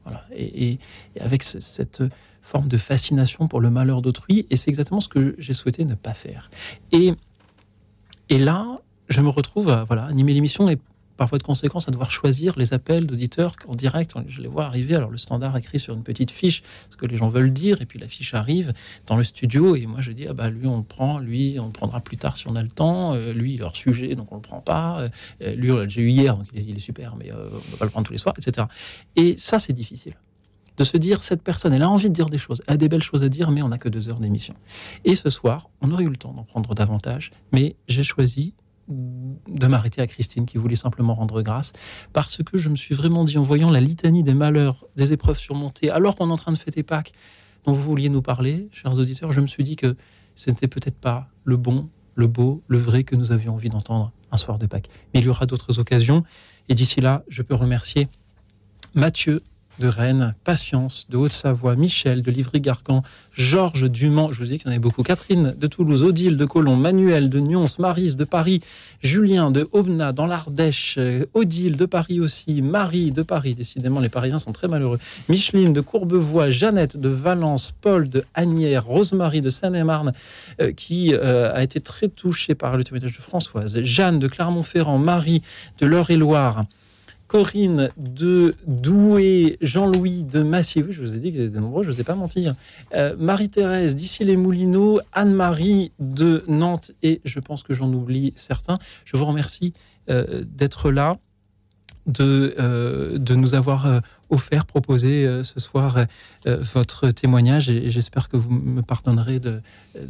A: Voilà. Et, avec cette forme de fascination pour le malheur d'autrui, et c'est exactement ce que j'ai souhaité ne pas faire. Et, et là, je me retrouve à voilà, animer l'émission et parfois de conséquence à devoir choisir les appels d'auditeurs en direct. Je les vois arriver. Alors le standard écrit sur une petite fiche ce que les gens veulent dire, et puis la fiche arrive dans le studio, et moi je dis ah bah lui on le prend, lui on le prendra plus tard si on a le temps, euh, lui leur sujet donc on le prend pas, euh, lui on l'a déjà eu hier donc il est, super mais euh, on va pas le prendre tous les soirs, etc. Et ça c'est difficile de se dire cette personne, elle a envie de dire des choses, elle a des belles choses à dire, mais on n'a que deux heures d'émission. Et ce soir, on aurait eu le temps d'en prendre davantage, mais j'ai choisi de m'arrêter à Christine qui voulait simplement rendre grâce, parce que je me suis vraiment dit en voyant la litanie des malheurs, des épreuves surmontées, alors qu'on est en train de fêter Pâques, dont vous vouliez nous parler, chers auditeurs, je me suis dit que ce n'était peut-être pas le bon, le beau, le vrai que nous avions envie d'entendre un soir de Pâques. Mais il y aura d'autres occasions, et d'ici là, je peux remercier Mathieu de Rennes, Patience de Haute-Savoie, Michel de Livry-Gargan, Georges Dumont, je vous dis qu'il y en avait beaucoup, Catherine de Toulouse, Odile de Colomb, Manuel de Nyons, Marise de Paris, Julien de Aubenas dans l'Ardèche, euh, Odile de Paris aussi, Marie de Paris, décidément les Parisiens sont très malheureux, Micheline de Courbevoie, Jeannette de Valence, Paul de Agnières, Rosemary de Seine-et-Marne, euh, qui euh, a été très touchée par le témoignage de Françoise, Jeanne de Clermont-Ferrand, Marie de l'Eure-et-Loire, Corinne de Douai, Jean-Louis de Massier, je vous ai dit qu'ils étaient nombreux, je ne vous ai pas menti. Euh, Marie-Thérèse d'ici les Moulineaux, Anne-Marie de Nantes, et je pense que j'en oublie certains. Je vous remercie euh, d'être là. de, euh, de nous avoir offert, proposé euh, ce soir votre témoignage et, j'espère que vous me pardonnerez de,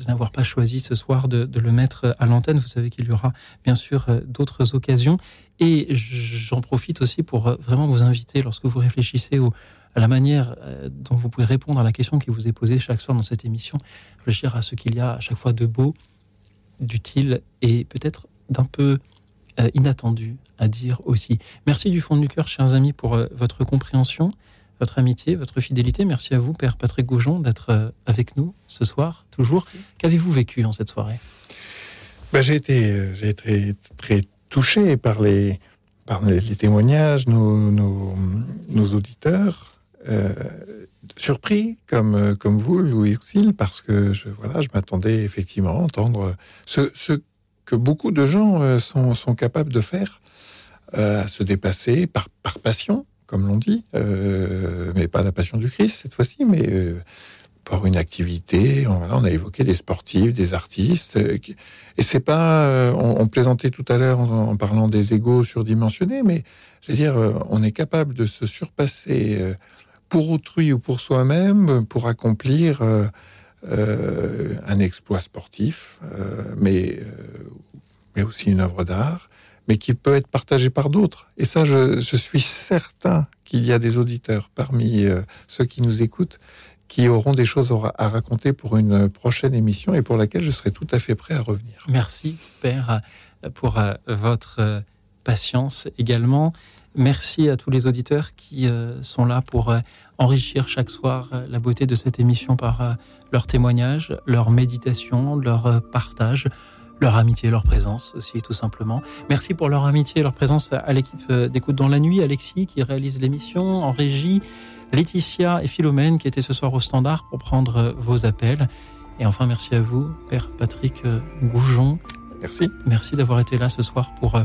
A: n'avoir pas choisi ce soir de, le mettre à l'antenne. Vous savez qu'il y aura bien sûr d'autres occasions et j'en profite aussi pour vraiment vous inviter lorsque vous réfléchissez à la manière dont vous pouvez répondre à la question qui vous est posée chaque soir dans cette émission, réfléchir à ce qu'il y a à chaque fois de beau, d'utile et peut-être d'un peu euh, inattendu à dire aussi. Merci du fond du cœur, chers amis, pour euh, votre compréhension, votre amitié, votre fidélité. Merci à vous, Père Patrick Goujon, d'être euh, avec nous ce soir, toujours. Qu'avez-vous vécu en cette soirée?
B: Ben, J'ai été, j'ai été très touché par les, par les, témoignages, nos, nos, auditeurs. surpris comme, comme vous, Louis Auxil, parce que je, voilà, je m'attendais effectivement à entendre ce, ce que beaucoup de gens euh, sont, capables de faire, euh, se dépasser par, passion, comme l'on dit, euh, mais pas la passion du Christ cette fois-ci, mais par une activité. On, on, a évoqué des sportifs, des artistes, et c'est pas. On, plaisantait tout à l'heure en, parlant des égaux surdimensionnés, mais je veux dire, on est capable de se surpasser pour autrui ou pour soi-même pour accomplir euh, un exploit sportif, euh, mais, euh, mais aussi une œuvre d'art, mais qui peut être partagé par d'autres. Et ça, je, suis certain qu'il y a des auditeurs parmi ceux qui nous écoutent qui auront des choses à raconter pour une prochaine émission et pour laquelle je serai tout à fait prêt à revenir.
A: Merci, Père, pour votre patience également. Merci à tous les auditeurs qui sont là pour enrichir chaque soir la beauté de cette émission par leurs témoignages, leur méditation, leur euh, partage, leur amitié, leur présence aussi, tout simplement. Merci pour leur amitié et leur présence à l'équipe euh, d'écoute dans la nuit, Alexis qui réalise l'émission en régie, Laetitia et Philomène qui étaient ce soir au standard pour prendre euh, vos appels. Et enfin, merci à vous, Père Patrick Goujon.
B: Merci.
A: Merci d'avoir été là ce soir pour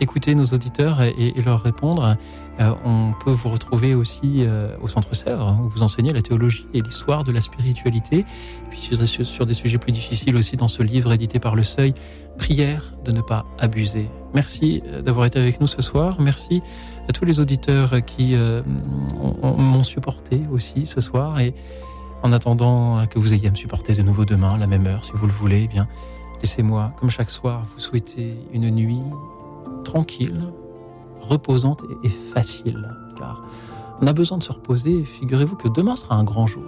A: écouter nos auditeurs et, leur répondre. Euh, on peut vous retrouver aussi euh, au Centre Sèvres, hein, où vous enseignez la théologie et l'histoire de la spiritualité. Puis sur, des sujets plus difficiles aussi dans ce livre édité par Le Seuil, Prière de ne pas abuser. Merci euh, d'avoir été avec nous ce soir. Merci à tous les auditeurs qui m'ont supporté aussi ce soir. Et en attendant que vous ayez à me supporter de nouveau demain, à la même heure, si vous le voulez, eh bien, laissez-moi, comme chaque soir, vous souhaiter une nuit tranquille, reposante et facile, car on a besoin de se reposer, figurez-vous que demain sera un grand jour.